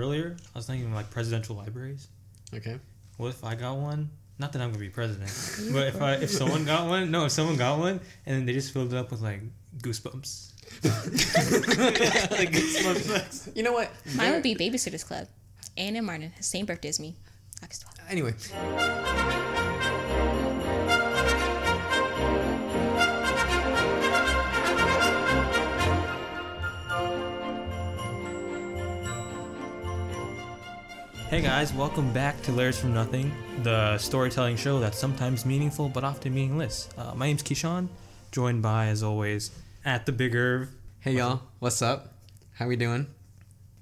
earlier, I was thinking like presidential libraries. Okay. What if I got one? Not that I'm gonna be president, but if I if someone got one, no, if someone got one, and then they just filled it up with like goosebumps. like goosebumps. You know what? Mine There- would be Babysitters Club. Anna Martin, same birthday as me. August 12th. Anyway. Hey guys, welcome back to Layers from Nothing, the storytelling show that's sometimes meaningful but often meaningless. Uh, my name's Kishan, joined by, as always, at the Big Irv. Hey y'all, what's up? How we doing?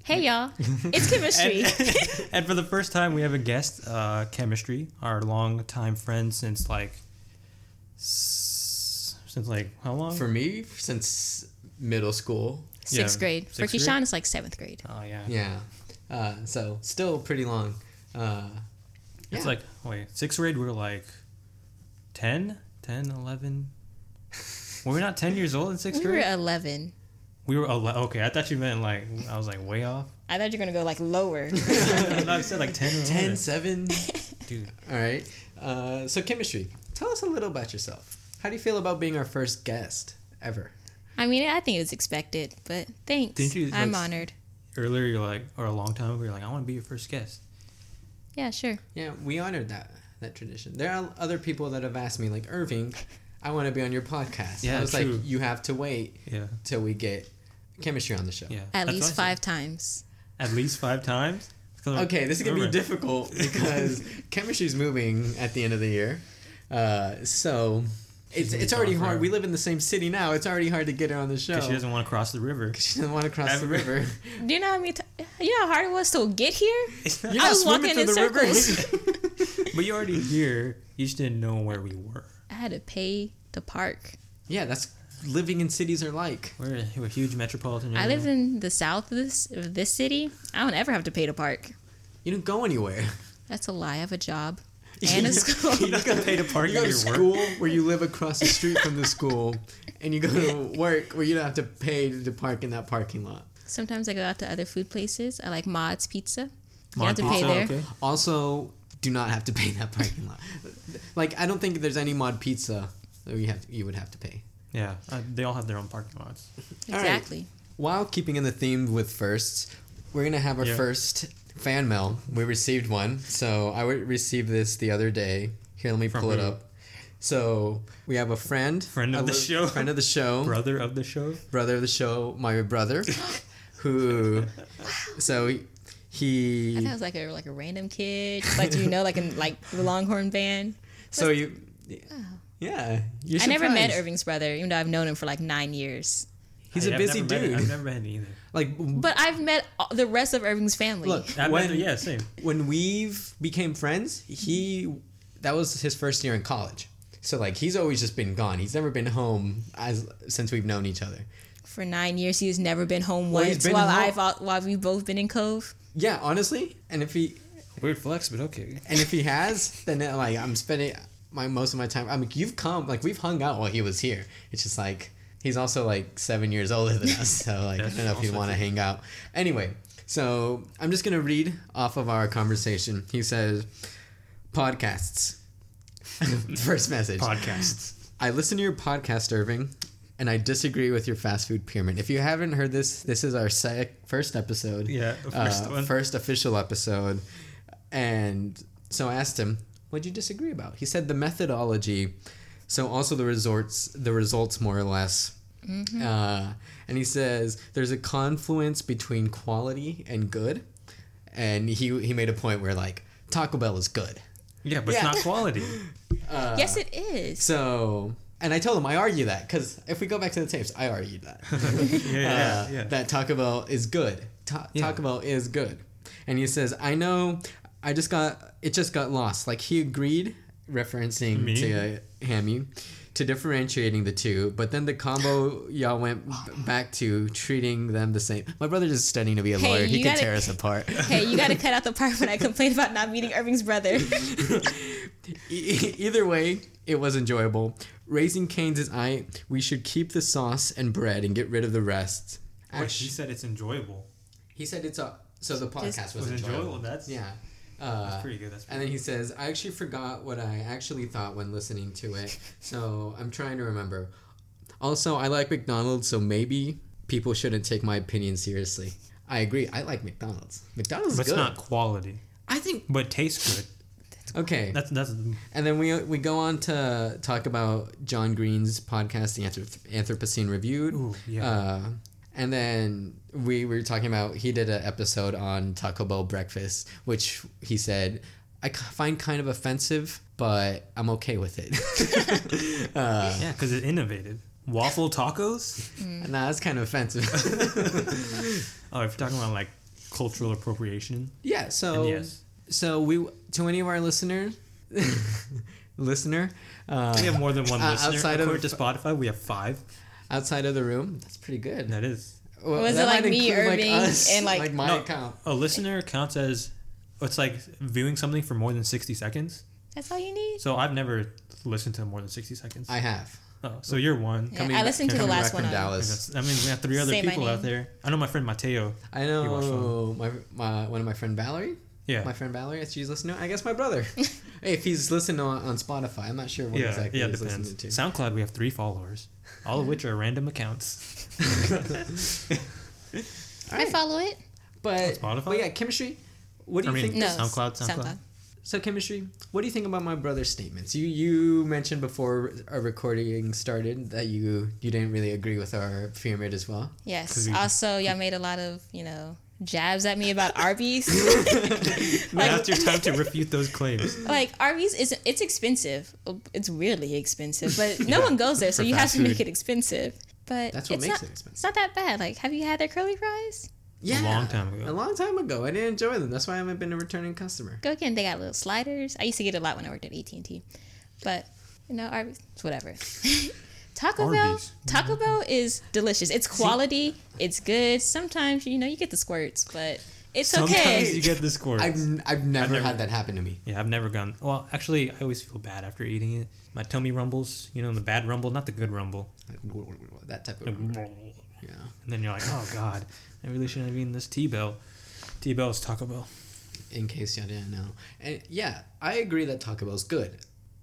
Hey y'all, it's Kymastrie. And, and for the first time, we have a guest, uh, Kymastrie, our long-time friend since like, since like how long? For me, since middle school. Sixth Yeah, grade. For sixth grade? Kishan, it's like seventh grade. oh yeah. Yeah. Uh, so still pretty long. Uh, It's yeah. like wait, sixth grade we were like 10, 10, 11. Were we not ten years old in sixth We were 11. we were ele- okay. I thought you meant like I was like way off. I thought you were going to go like lower. I I said like ten. Or 10, 11. 7. dude. All right. Uh, so Kymastrie. Tell us a little about yourself. How do you feel about being our first guest ever? I mean, I think it was expected, but thanks. Didn't you, I'm like, honored. Earlier, you're like, or a long time ago, you're like, I want to be your first guest. Yeah, sure. Yeah, we honored that that tradition. There are other people that have asked me, like Irving, I want to be on your podcast. Yeah, I was true. like, you have to wait Yeah, till we get Kymastrie on the show. yeah. At That's least what five times. At least five times. Okay, this is gonna be difficult because Kymastrie's moving at the end of the year, uh, so it's it's already hard. forever. We live in the same city now. It's already hard to get her on the show. 'Cause she doesn't want to cross the river. Because she doesn't want to cross the river. Do you know how many t- you know how hard it was to get here? You're I was swimming walking through in the river. circles. but you're already here. You just didn't know where we were. I had to pay to park. yeah, that's living in cities are like. We're a, we're a huge metropolitan area. I live in the south of this of this city. I don't ever have to pay to park. You don't go anywhere. That's a lie. I have a job and a school. You're not gonna pay to park You go at to your work. school where you live across the street from the school, and you go to work where you don't have to pay to park in that parking lot. Sometimes I go out to other food places. I like Mod's Pizza. You Mod have to Pizza, pay there. okay. Also, do not have to pay that parking lot. Like I don't think there's any mod pizza that you have you would have to pay. Yeah, uh, they all have their own parking lots. All right. Exactly. While keeping in the theme with firsts, we're gonna have our Yeah. first fan mail. We received one, so I received this the other day. Here, let me From pull it up. So we have a friend, Friend of a the li- show. friend of the show, Brother of the show. brother of the show, my brother, who, so he, I thought it was like a like a random kid, just like you know, like in like the Longhorn band. so you, oh. yeah, you're I never met. Irving's brother, even though I've known him for like nine years. He's I- a I've busy never met- dude. I've never met him either. Like, But I've met the rest of Irving's family. look, I when, met, yeah, same. when we've became friends, he that was his first year in college. So like he's always just been gone. He's never been home as since we've known each other. for nine years, he's never been home Well, once been while home- I've while we've both been in Cove. Yeah, honestly. And if he Weird flex, but okay. and if he has, then uh, like I'm spending my most of my time. I mean, you've come like we've hung out while he was here. It's just like he's also like seven years older than us, so like I don't know if he'd want to hang out. Anyway, so I'm just gonna read off of our conversation. He says, "Podcasts." First message. Podcasts. I listen to your podcast, Irving, and I disagree with your fast food pyramid. If you haven't heard this, this is our sec- first episode. Yeah, first uh, one. First official episode. And so I asked him, what'd you disagree about? He said the methodology, so also the resorts, the results more or less. Uh, and he says there's a confluence between quality and good. And he, he made a point where like Taco Bell is good. Yeah, but Yeah. it's not quality. Uh, yes, it is. So, and I told him I argue that because if we go back to the tapes, I argued that. yeah, yeah, uh, yeah. That Taco Bell is good. Ta- Yeah. Taco Bell is good. And he says, I know, I just got, it just got lost. Like he agreed, referencing Me? to uh, Hammy, to differentiating the two, but then the combo y'all went back to treating them the same. My brother is studying to be a Hey, lawyer. He you can gotta- tear us apart. hey, you got to cut out the part when I complained about not meeting Irving's brother. E- either way, it was enjoyable. Raising Cane's is I. We should keep the sauce and bread and get rid of the rest. Wait, Ash- he said it's enjoyable. he said it's a. so the podcast was, Was enjoyable. enjoyable, that's- yeah. Uh, That's pretty good. That's and then he says, I actually forgot what I actually thought when listening to it. So I'm trying to remember. Also, I like McDonald's, so maybe people shouldn't take my opinion seriously. I agree. I like McDonald's. McDonald's but is it's not quality, I think. but it tastes good. Okay. That's that's And then we we go on to talk about John Green's podcast, The Anthrop- Anthropocene Reviewed. Ooh, yeah. Uh, and then we were talking about he did an episode on Taco Bell breakfast, which he said I find kind of offensive, but I'm okay with it. uh, yeah, because it's innovative. Waffle tacos. Nah, that's kind of offensive. Oh, if you're talking about like cultural appropriation, yeah. So yes, so we to any of our listeners, listener, uh, we have more than one Uh, listener. outside of- According to Spotify, we have five. Outside of the room, that's pretty good. That is Well, Was it like might me, include, Irving, and, like- my No. account. a listener counts as it's like viewing something for more than sixty seconds. That's all you need. So I've never listened to more than sixty seconds. I have. oh, so you're one. Yeah, Coming I back- listened to the coming last back one. from Dallas. I mean, we have three other Say people out there. I know my friend Mateo. I You watch know my, my one of my friend Valerie. Yeah, My friend Valerie, if she's listening. I guess my brother. hey, if he's listening on, on Spotify, I'm not sure what yeah, exactly yeah. he's Depends. listening to. SoundCloud, we have three followers, all of which are random accounts. All I follow it. But, Spotify? but yeah, Kymastrie. What do I you mean, think? No, SoundCloud, SoundCloud. SoundCloud. So Kymastrie. What do you think about my brother's statements? You you mentioned before our recording started that you you didn't really agree with our pyramid as well. Yes. we- Also, y'all made a lot of you know jabs at me about Arby's. Now's your time to refute those claims. like Arby's is it's expensive. It's weirdly expensive, but no one goes there, so you have fast to make food. it expensive. But That's what it's makes not, it expensive. It's not that bad. Like, have you had their curly fries? Yeah, a long time ago. A long time ago. I didn't enjoy them. That's why I haven't been a returning customer. Go again. They got little sliders. I used to get a lot when I worked at AT and T, but you know, Arby's, whatever. Taco Bell, Arby's. Taco Bell is delicious. It's quality. It's good. Sometimes you know you get the squirts, but it's okay. Sometimes okay. you get the squirts. I've n- I've never never- had that happen to me. Yeah, I've never gone. Well, actually, I always feel bad after eating it. My tummy rumbles, you know, the bad rumble, not the good rumble. That type And of yeah. And then you're like, oh god, I really shouldn't have eaten this T Bell. T Bell is Taco Bell. in case y'all didn't know. And yeah, I agree that Taco Bell's good.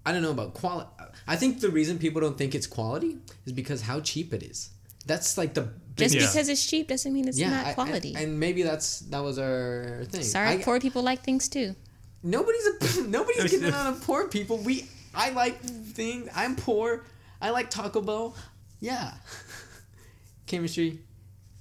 I don't know about quality. I think the reason people don't think it's quality is because how cheap it is. That's like the Just Yeah. because it's cheap doesn't mean it's yeah, not I- quality. and, and maybe that's that was our thing. Sorry, I- poor people like things too. nobody's a, nobody's getting on poor people. We I like things. I'm poor. I like Taco Bell. Yeah. Kymastrie.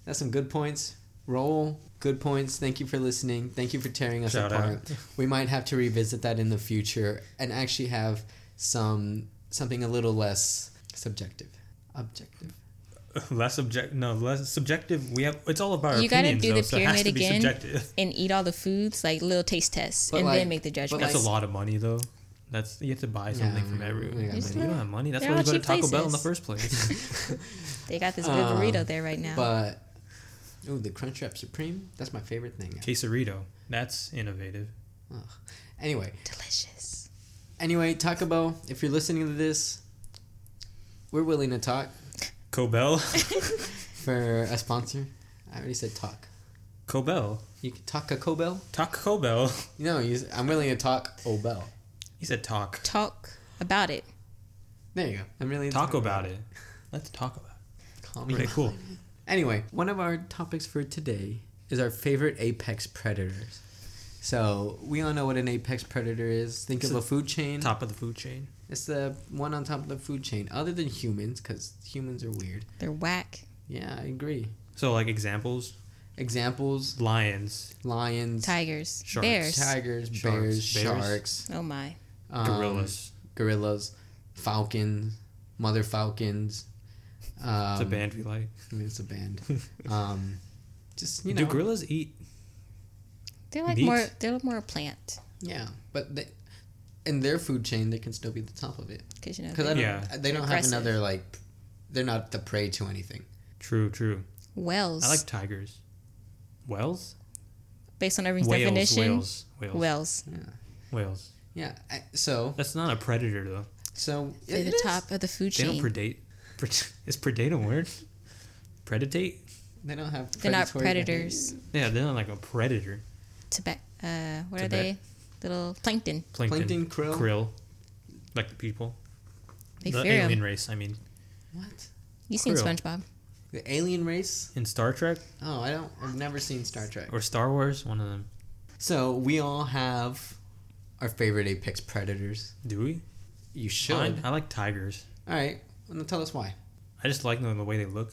That's some good points. Roll. Good points. Thank you for listening. Thank you for tearing us Shout apart. out. We might have to revisit that in the future and actually have some something a little less subjective, objective. less object, no, less subjective. We have. It's all about our You gotta opinions, do though, the so it has pyramid to be again. subjective. And eat all the foods like little taste tests, But and like- then make the but judgment. That's like- a lot of money, though. That's you have to buy something Yeah, from we everyone. got Just You don't have money. That's They're why all you go to cheap Taco Bell in the places. first place. they got this good Um, burrito there right now. But ooh, the Crunchwrap Supreme. That's my favorite thing. Quesarito. That's innovative. Ugh. Anyway, Delicious. anyway, Taco Bell. If you're listening to this, we're willing to talk Cobell. for a sponsor. I already said talk. Cobell. You can talk a Cobell. Talk Bell. No, you, I'm willing to talk Obel. He said talk. Talk about it. There you go. I'm really Talk about it. Let's talk about it. Call me Okay, cool. Anyway, one of our topics for today is our favorite apex predators. So we all know what an apex predator is. Think of a food chain. Top of the food chain. It's the one on top of the food chain, other than humans, because humans are weird. They're whack. Yeah, I agree. So like examples: Examples: lions, lions, Tigers. Sharks. Bears. tigers, Sharks. bears, Bears? sharks, Oh my. um, gorillas. gorillas, falcons, mother falcons. Um, it's a band we like. I mean, it's a band. um, just you know, Do gorillas eat? They're like Meat. more. They're more a plant. yeah, but they, in their food chain, they can still be the top of it Because you know. because they- Yeah. they don't have another like. They're not the prey to anything. True, true. Whales. I like tigers. Whales? based on Irving's Whales. definition. Whales. Whales. Whales. Yeah, Whales. yeah. I- So, That's not a predator though. so They're it the is. top of the food chain. They don't predate. Pre- is predate a word? Predatate? They don't have. They're not predatory predators. Yeah, they're not like a predator. Tibet. Uh, what are they? Little plankton. Plankton, Plankton, krill? krill, like the people. They the fear alien 'em. race. I mean, What? You seen krill. SpongeBob? The alien race? in Star Trek Oh, I don't. I've never seen Star Trek. or Star Wars, one of them. So we all have our favorite apex predators. Do we? You should. Mine, I like tigers. All right. Well, then tell us why. I just like them the way they look.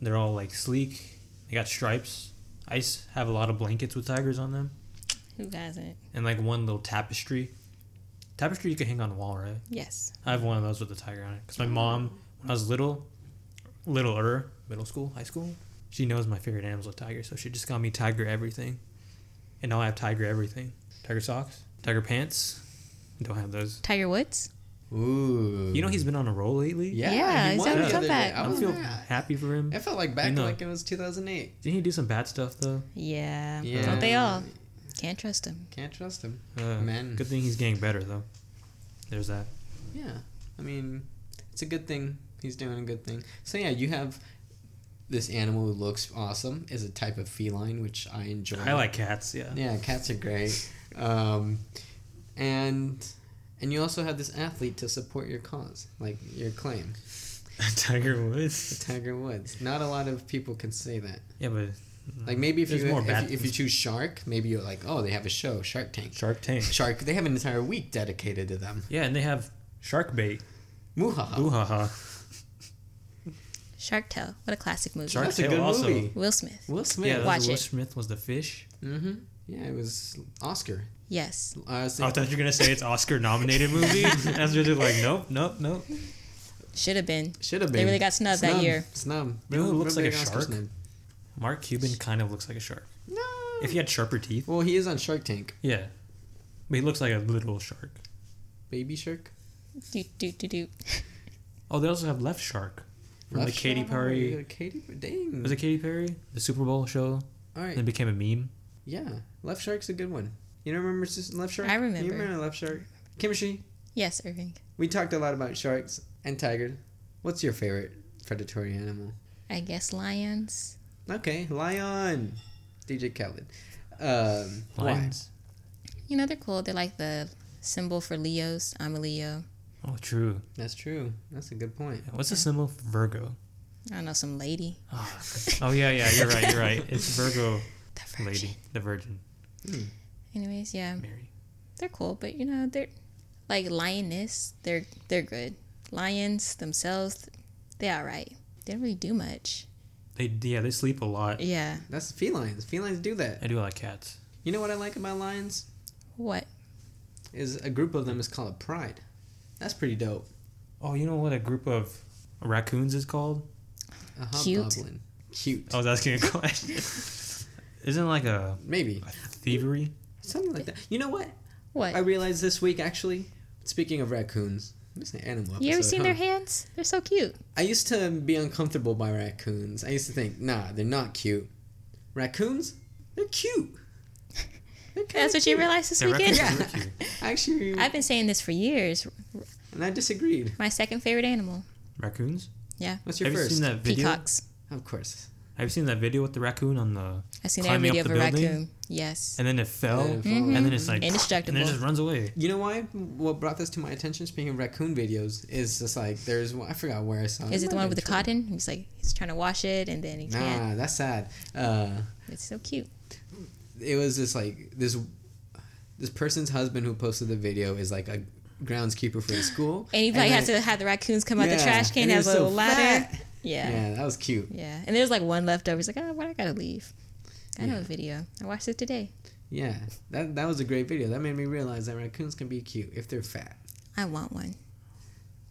They're all like sleek. They got stripes. I have a lot of blankets with tigers on them, Who doesn't? and like one little tapestry. Tapestry you can hang on the wall, right? Yes. I have one of those with a tiger on it. Cause my oh. mom, when I was little, littler, middle school, high school, she knows my favorite animal's a tiger, so she just got me tiger everything, and now I have tiger everything. Tiger socks, tiger pants. Don't have those. Tiger Woods. Ooh. You know he's been on a roll lately. Yeah, Yeah, he he's won having a comeback. I I was feel mad. happy for him. It felt like back You know. like it was 2008. Didn't he do some bad stuff though? Yeah. Yeah. Don't they all? Can't trust him. Can't trust him. Uh, Man. Good thing he's getting better though. There's that. Yeah. I mean, it's a good thing. He's doing a good thing. So yeah, you have this animal who looks awesome. Is a type of feline which I enjoy. I like cats. Yeah. Yeah, cats are great. Um, and and you also have this athlete to support your cause, like your claim, Tiger Woods. Tiger Woods. Not a lot of people can say that. Yeah, but Like maybe if you more if, you- if you choose Shark, maybe you're like, oh, they have a show, Shark Tank. Shark Tank. Shark. They have an entire week dedicated to them. Yeah, and they have shark bait. Muhaha. Ooh ha ha. Shark Tale. What a classic movie. Shark That's a Tale good also. movie. Will Smith. Will Smith. Yeah, Watch that's Will it. Smith was the fish. Mm-hmm. Yeah, it was Oscar. Yes. I was Oh, I thought you were gonna say it's Oscar nominated movie. I was really like, nope, nope, nope. Should have been. should have been. They really got snubbed that year. Snub. You know who looks real like a big shark? snub. Mark Cuban kind of looks like a shark. No. If he had sharper teeth. Well, he is on Shark Tank. Yeah, but he looks like a little shark. Baby Shark. Do do do do. Oh, they also have Left Shark from the Left oh, Katy Perry. Yeah, Katy. Dang. Was it Katy Perry? The Super Bowl show. All right. And it became a meme. Yeah, Left Shark's a good one. You don't remember Sis- Left Shark? I remember. You remember Left Shark? Kymastrie. Yes, Irving. We talked a lot about sharks and tigers. What's your favorite predatory animal? I guess lions. Okay, lion. DJ Khaled. Um, why? Lions. You know they're cool. They're like the symbol for Leos. I'm a Leo. Oh, true. That's true. That's a good point. What's the symbol for Virgo? I don't know some lady. Oh, oh yeah, yeah. You're right. You're right. It's Virgo The virgin. lady, the Virgin Hmm. Anyways, yeah, Mary. they're cool, but you know they're like lioness. They're they're good. Lions themselves, they're all right. They don't really do much. They yeah they sleep a lot. Yeah. That's felines. Felines do that. I do like cats. You know what I like about lions? What? Is a group of them is called a pride. That's pretty dope. Oh, you know what a group of raccoons is called? A Cute. hobgoblin. Cute. I was asking a question. Isn't it like a, Maybe. a thievery? Something like that. You know what? What? I realized this week actually. Speaking of raccoons, this is an animal. Episode, you ever seen huh? their hands? They're so cute. I used to be uncomfortable by raccoons. I used to think, nah, they're not cute. Raccoons, they're cute. They're kinda That's what you realized this Yeah, weekend. raccoons Yeah. are cute. Actually, I've been saying this for years. and I disagreed. My second favorite animal. Raccoons? Yeah. What's your Have first? you seen that video? Peacocks. Of course. Have you seen that video with the raccoon on the I've seen every Climbing video up of the a building? raccoon. Yes. and then it fell And it Mhm. and then it's like indestructible, and then it just runs away. You know why? What brought this to my attention? Speaking of raccoon videos, is just like there's one- I forgot where I saw. Is it the one with the been Twitter. cotton? He's like he's trying to wash it and then he can't. Nah, that's sad. Uh, It's so cute. it was just like this. This person's husband who posted the video is like a groundskeeper for the school. And he like then- has to have the raccoons come out the trash can, and have a so little ladder. Fat. Yeah. Yeah, that was cute. Yeah. And there's like one left over. He's like, oh, what? I gotta leave. I know a video. I watched it today. Yeah, that that was a great video. That made me realize that raccoons can be cute if they're fat. I want one.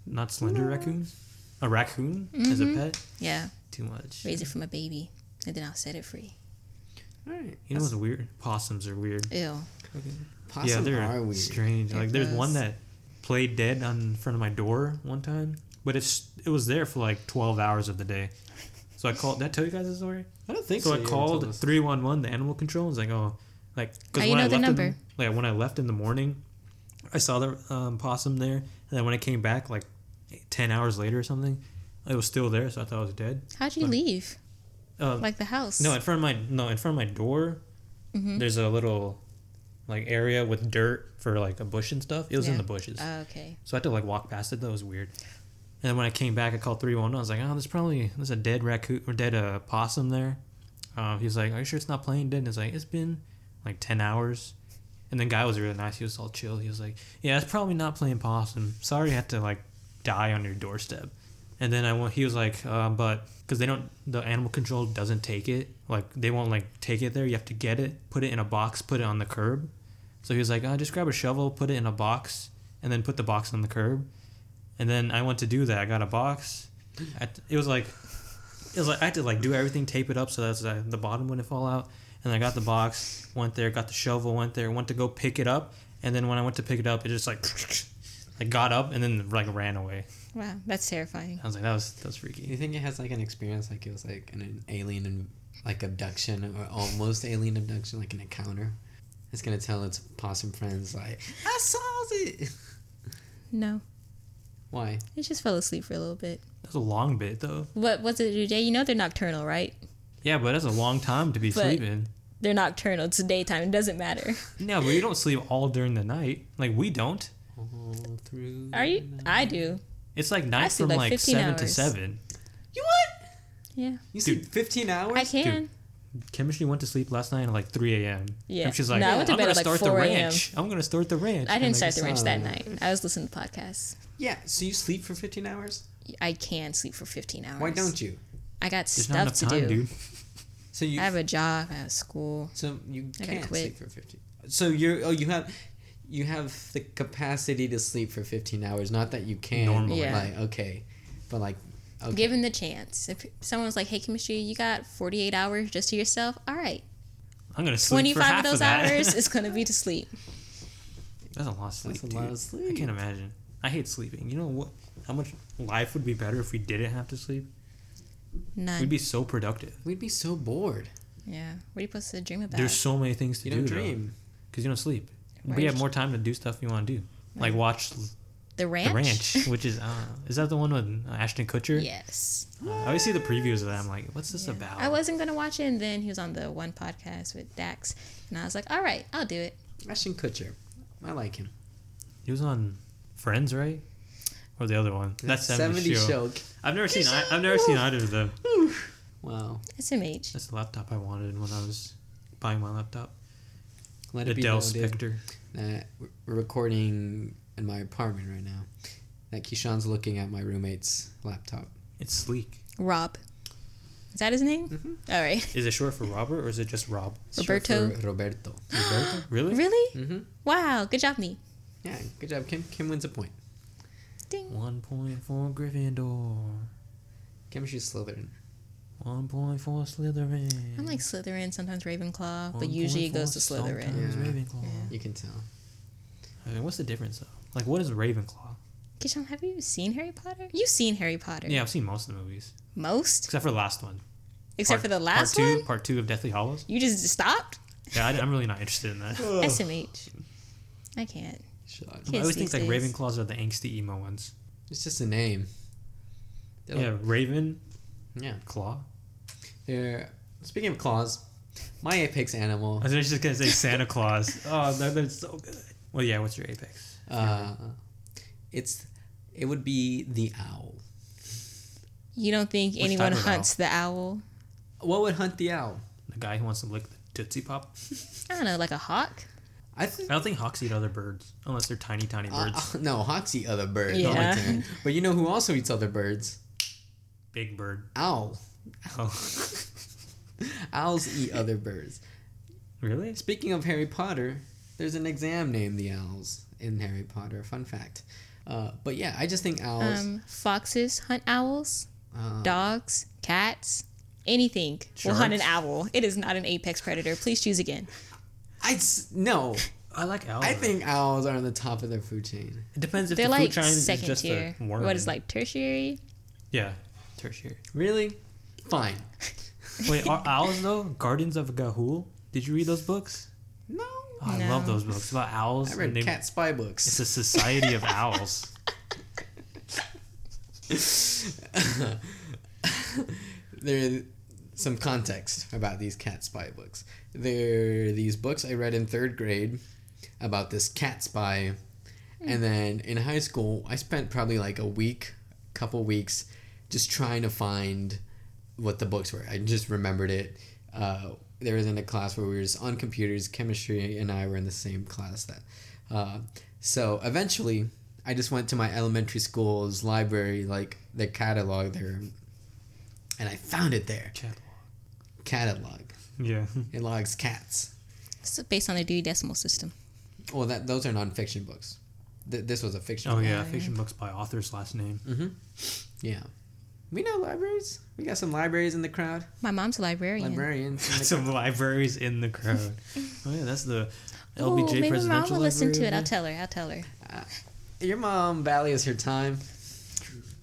Not slender raccoons? A raccoon as a Mhm. pet? Yeah. Too much. Raise it from a baby, and then I'll set it free. All right. You know what's weird? Possums are weird. Ew. Possums yeah, they're are weird. strange. Like there's one that played dead on in front of my door one time, but it's it was there for like 12 hours of the day. So I called. Did I tell you guys the story? I don't think So so. I You haven't told called 311, the animal control. And I was like, oh, like How you when know I the left number? In, like when I left in the morning, I saw the um, possum there, and then when I came back like 10 hours later or something, it was still there. So I thought it was dead. How'd you But- leave? Uh, Like the house. no, in front of my no, in front of my door, Mm-hmm. there's a little like area with dirt for like a bush and stuff. It was in the bushes, Oh, okay. so I had to like walk past it. That was weird. And then when I came back, I called 311. I was like, oh, there's probably there's a dead raccoon or dead uh, possum there. Uh, he was like, are you sure it's not playing dead? And it's like it's been like ten hours. And the guy was really nice. He was all chill. He was like, yeah, it's probably not playing possum. Sorry, you had to like die on your doorstep. And then I went. He was like, uh, but because they don't, the animal control doesn't take it. Like they won't like take it there. You have to get it, put it in a box, put it on the curb. So he was like, oh, just grab a shovel, put it in a box, and then put the box on the curb. And then I went to do that. I got a box. I it was like, it was like I had to like do everything, tape it up so that's uh, the bottom wouldn't fall out. And I got the box, went there, got the shovel, went there, went to go pick it up, and then when I went to pick it up, it just like, like got up and then like ran away. Wow, that's terrifying. I was like, that was that was Do you think it has like an experience like it was like an, an alien and like abduction or almost alien abduction, like an encounter? It's gonna tell its possum friends like, I saw it. No, Why? it just fell asleep for a little bit. That was a long bit though. What what's it do, Jay? You know they're nocturnal, right? Yeah, but that's a long time to be But- sleeping. They're nocturnal. It's daytime. It doesn't matter. No, but you don't sleep all during the night. Like we don't. All through. Are you? the night. I do. It's like night from like like 15 seven to seven. You what? Yeah, You sleep fifteen hours? I can. Kymastrie went to sleep last night at like 3 a.m. Yeah. And she's like, No, I went to i'm bed gonna at, start the 4 a.m. ranch. I'm gonna start the ranch. I didn't like, start the ranch that night. I was listening to podcasts. Yeah. So you sleep for fifteen hours? I can sleep for 15 hours. Why don't you? I got There's not stuff enough to time, do. dude. So you. I have a job. I have school. so you I can't quit. sleep for fifteen. So you're. Oh, you have. You have the capacity to sleep for fifteen hours. Not that you can. Normally. Yeah. Like okay, but like. Okay. Given the chance, if someone's like, "Hey, Kymastrie, you got 48 hours just to yourself," all right, I'm gonna sleep for 25 half of those that. hours is gonna be to sleep. That's a lot of sleep, That's a dude. lot of I can't imagine. I hate sleeping. You know what? How much life would be better if we didn't have to sleep? None. We'd be so productive. We'd be so bored. yeah. What are you supposed to dream about? There's so many things to You do. don't dream. because you don't sleep. Right. But you have more time to do stuff you want to do, like watch the ranch. the ranch, which is uh, is that the one with uh, Ashton Kutcher? Yes. Uh, I always see the previews of that. I'm like, what's this Yeah. about? I wasn't gonna watch it, and then he was on the one podcast with Dax, and I was like, "All right, I'll do it." Ashton Kutcher. I like him. He was on Friends, right? Or the other one? That's 70 show. show. I've never seen. I, I've never seen either of them. Wow. SMH. That's the laptop I wanted when I was buying my laptop. Let The it be Dell noted Spectre. that we're recording in my apartment right now. That Kishan's looking at my roommate's laptop. It's sleek. Rob. Is that his name? Mm-hmm. All right. Is it short for Robert or is it just Rob? It's short Roberto? for Roberto. Roberto? Really? Really? Mm-hmm. Wow. Good job, me. Yeah, good job, Kim. Kim wins a point. Ding. One point for Gryffindor. Kymastrie's Slytherin. One point for Slytherin. I'm like Slytherin, sometimes Ravenclaw, One but usually it goes to for Slytherin. sometimes Yeah. Ravenclaw. Yeah. You can tell. I mean, what's the difference though? Like, what is Ravenclaw? Kishan, have you seen Harry Potter? You've seen Harry Potter. Yeah, I've seen most of the movies Most? except for the last one. Except Part- for the last part two, one? Part two of Deathly Hallows. You just stopped? Yeah, I, am really not interested in that. SMH. I can't. Shut. I always think like days. Ravenclaws are the angsty emo ones. It's just a name. They're Yeah, like- Raven yeah. Claw. They're speaking of claws. My apex animal. I was just gonna say Santa Claus. Oh, that, that's so good. Well, yeah. What's your apex? Uh, it's it would be the owl. You don't think Which anyone type of owl? hunts the owl? What would hunt the owl? The guy who wants to lick the Tootsie Pop. I don't know, like a hawk? I think. I don't think hawks eat other birds unless they're tiny, tiny Uh, birds. no, hawks eat other birds. Yeah. Like. But you know who also eats other birds? Big bird. Owl. Oh, Owls eat other birds. really? Speaking of Harry Potter, there's an exam named the owls in Harry Potter. Fun fact. Uh, but yeah, I just think owls. Um, foxes hunt owls, uh, dogs, cats, anything will hunt an owl. It is not an apex predator. Please choose again. I no. I like owls. I think owls are on the top of their food chain. it depends if They're the like food chain is second just tier. a worm. What is like tertiary? Yeah, tertiary. Really? Fine. Wait, are owls though? Guardians of Ga'Hoole. Did you read those books? No. Oh, I love those books It's about owls. I read and they- cat spy books. It's a society of owls. They're some context about these cat spy books. They're these books I read in third grade about this cat spy, and then in high school I spent probably like a week, couple weeks, just trying to find what the books were. I just remembered it. Uh, there was in a class where we were just on computers. Kymastrie and I were in the same class that. Uh, so eventually, I just went to my elementary school's library, like the catalog there, and I found it there. Catalog. Catalog. Yeah. It logs cats. It's based on the Dewey Decimal System. Well, that those are nonfiction books. Th- this was a fiction. Oh book. yeah, fiction books by author's last name. Mm-hmm. Yeah. We know libraries. We got some libraries in the crowd. My mom's a librarian. Librarians. In the Some libraries in the crowd. oh yeah, that's the LBJ Ooh, LBJ maybe my mom will listen to it. I'll tell her. I'll tell her. Your mom values her time.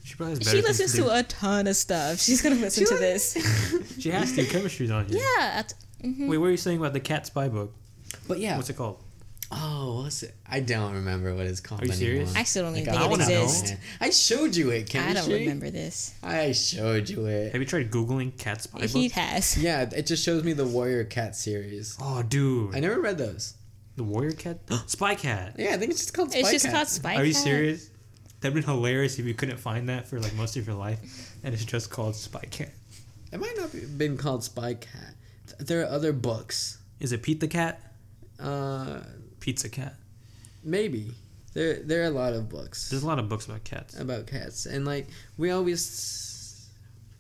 She probably has better She things listens do. to a ton of stuff. She's gonna listen She to this. She has to. Kymastrie's on here. yeah. mm-hmm. Wait, what were you saying about the cat spy book? But yeah. What's it called? Oh, what's it? I don't remember what it's called. Are you serious? I still don't Like, even I it wanna know. exists. I showed you it, I don't remember this. I showed you it. Have you tried googling cat spy book? He has. Yeah, it just shows me the Warrior Cat series. Oh, dude, I never read those. the warrior cat, spy cat. Yeah, I think it's just called Spy It's just Cat. called Spy Are you serious? That'd been hilarious if you couldn't find that for like most of your life, and it's just called Spy Cat. It might not have been called Spy Cat. There are other books. Is it Pete the cat? Uh, Pizza cat. maybe there there are a lot of books There's a lot of books about cats. about cats, and like we always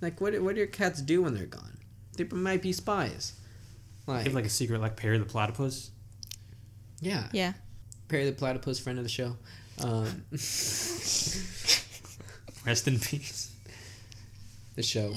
like what what do your cats do when they're gone? They might be spies. They Like, have like a secret, like Perry the platypus. yeah, Yeah. Perry the Platypus, friend of the show. Um, Rest in peace. the show.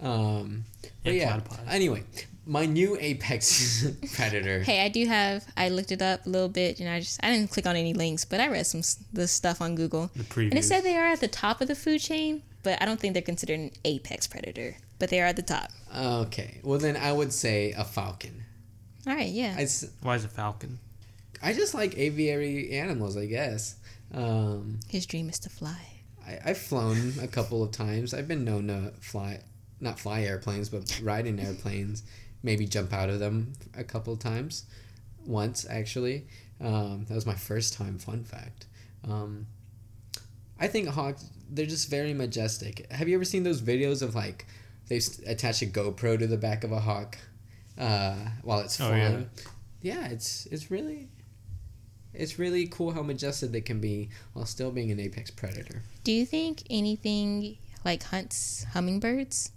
Um, but Yeah, yeah. platypi. Anyway, my new apex predator. Hey, I do have. I looked it up a little bit, and I just I didn't click on any links, but I read some the stuff on Google, The preview. and it said they are at the top of the food chain, but I don't think they're considered an apex predator. But they are at the top. Okay, well then I would say a falcon. All right, yeah. I, s- Why is a falcon? I just like aviary animals, I guess. Um, His dream is to fly. I, I've flown a couple of times. I've been known to fly, not fly airplanes, but ride in airplanes. Maybe jump out of them a couple times. Once, actually. Um, that was my first time, fun fact. Um, I think hawks, they're just very majestic. Have you ever seen those videos of like, they s- attach a GoPro to the back of a hawk uh, while it's Oh, flying? yeah, it's it's really it's really cool how majestic they can be while still being an apex predator. Do you think anything like hunts hummingbirds?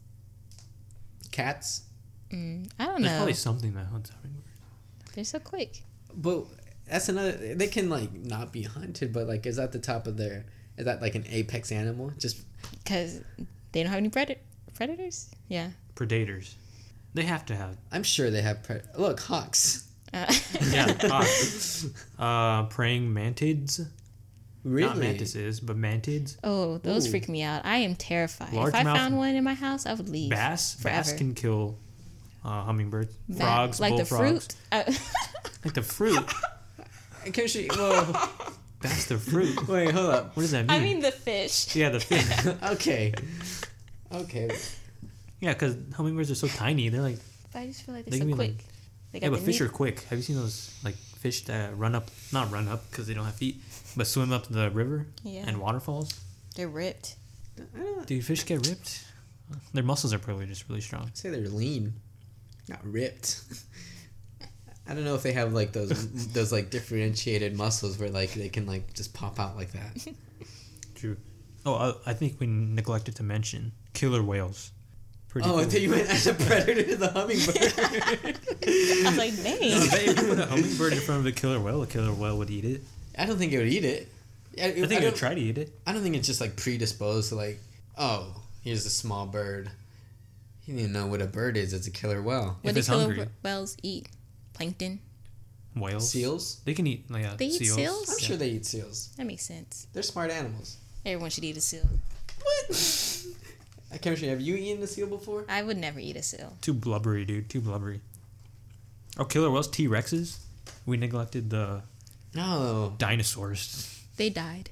Cats, Mm, I don't There's know. There's probably something that hunts hummingbirds. They're so quick. but that's another. They can like not be hunted, but like is that the top of their? Is that like an apex animal? Just Because they don't have any pred- predators? Yeah. Predators. They have to have. I'm sure they have. Pre- Look, hawks. Uh, Yeah, hawks. Uh, praying mantids. Really? Not mantises, but mantids. oh, those Ooh. freak me out. I am terrified. if I Largemouth found one in my house, I would leave. Bass. Bass can kill uh, hummingbirds. Ba- Frogs. like the fruit. Uh, Like the fruit. Can she? Whoa. That's the fruit. Wait, hold up. What does that mean? I mean the fish. yeah, the fish. okay. Okay. Yeah, because hummingbirds are so tiny. They're like But I just feel like they they're can so quick. like They yeah, but fish meat. are quick. Have you seen those like fish that run up? Not run up because they don't have feet, but swim up the river Yeah. and waterfalls. They're ripped. Don't Do fish get ripped? Their muscles are probably just really strong. say they're lean, not ripped. I don't know if they have like those those like differentiated muscles where like they can like just pop out like that. True. Oh, I, I think we neglected to mention killer whales. Pretty oh, I cool. thought you meant as a predator to the hummingbird. I was like, No, dang. I bet if you put a hummingbird in front of a killer whale, a killer whale would eat it. I don't think it would eat it. I, I think it would try to eat it. I don't think it's just like predisposed to like, oh, here's a small bird. You didn't know what a bird is. It's a killer whale. What If do it's killer hungry. whales eat? Plankton. Whales. Seals? They can eat like uh, They eat seals. seals? I'm Yeah. sure they eat seals. That makes sense. They're smart animals. Everyone should eat a seal. What? Uh, Kymastrie, have you eaten a seal before? I would never eat a seal. Too blubbery, dude. Too blubbery. Oh, killer whales, T Rexes. We neglected the No. dinosaurs. They died.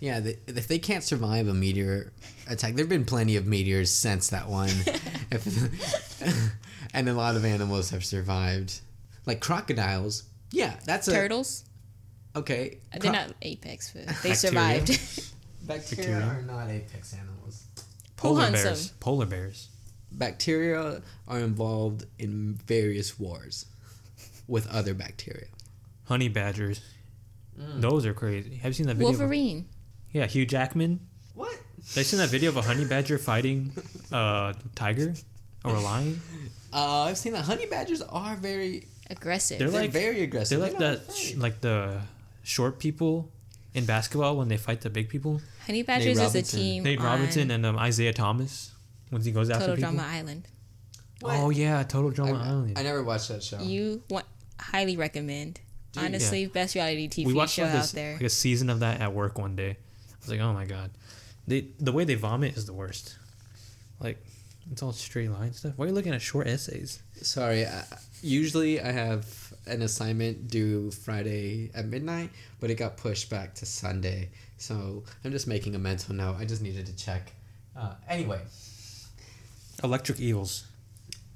Yeah, they, if they can't survive a meteor attack, there have been plenty of meteors since that one. If- and a lot of animals have survived, like crocodiles. Yeah, that's a Turtles. okay. They're not apex, food. they Bacteria. survived. Bacteria Bacteria. are not apex animals. Polar hunts bears. them? Polar bears. Bacteria are involved in various wars with other bacteria. Honey badgers. Mm. Those are crazy. Have you seen that video? of- Wolverine. yeah, Hugh Jackman. What? Have you seen that video of a honey badger fighting a tiger or a lion? Uh, I've seen that honey badgers are very. Aggressive. They're They're like- very aggressive. They're like They're that, sh- like the short people in basketball when they fight the big people. Honey Badgers is a team. Nate on Robinson and um, Isaiah Thomas when he goes after Total people. Drama Island. What? Oh yeah, Total Drama I, Island. I never watched that show. You want highly recommend. Dude, Honestly, best reality TV we watched show like, out this, there. like a season of that at work one day. I was like, oh my god, they the way they vomit is the worst. Like it's all straight line stuff. Why are you looking at short essays? Sorry. I, usually I have an assignment due Friday at midnight, but it got pushed back to Sunday. So I'm just making a mental note. I just needed to check. Uh, anyway, Electric eels.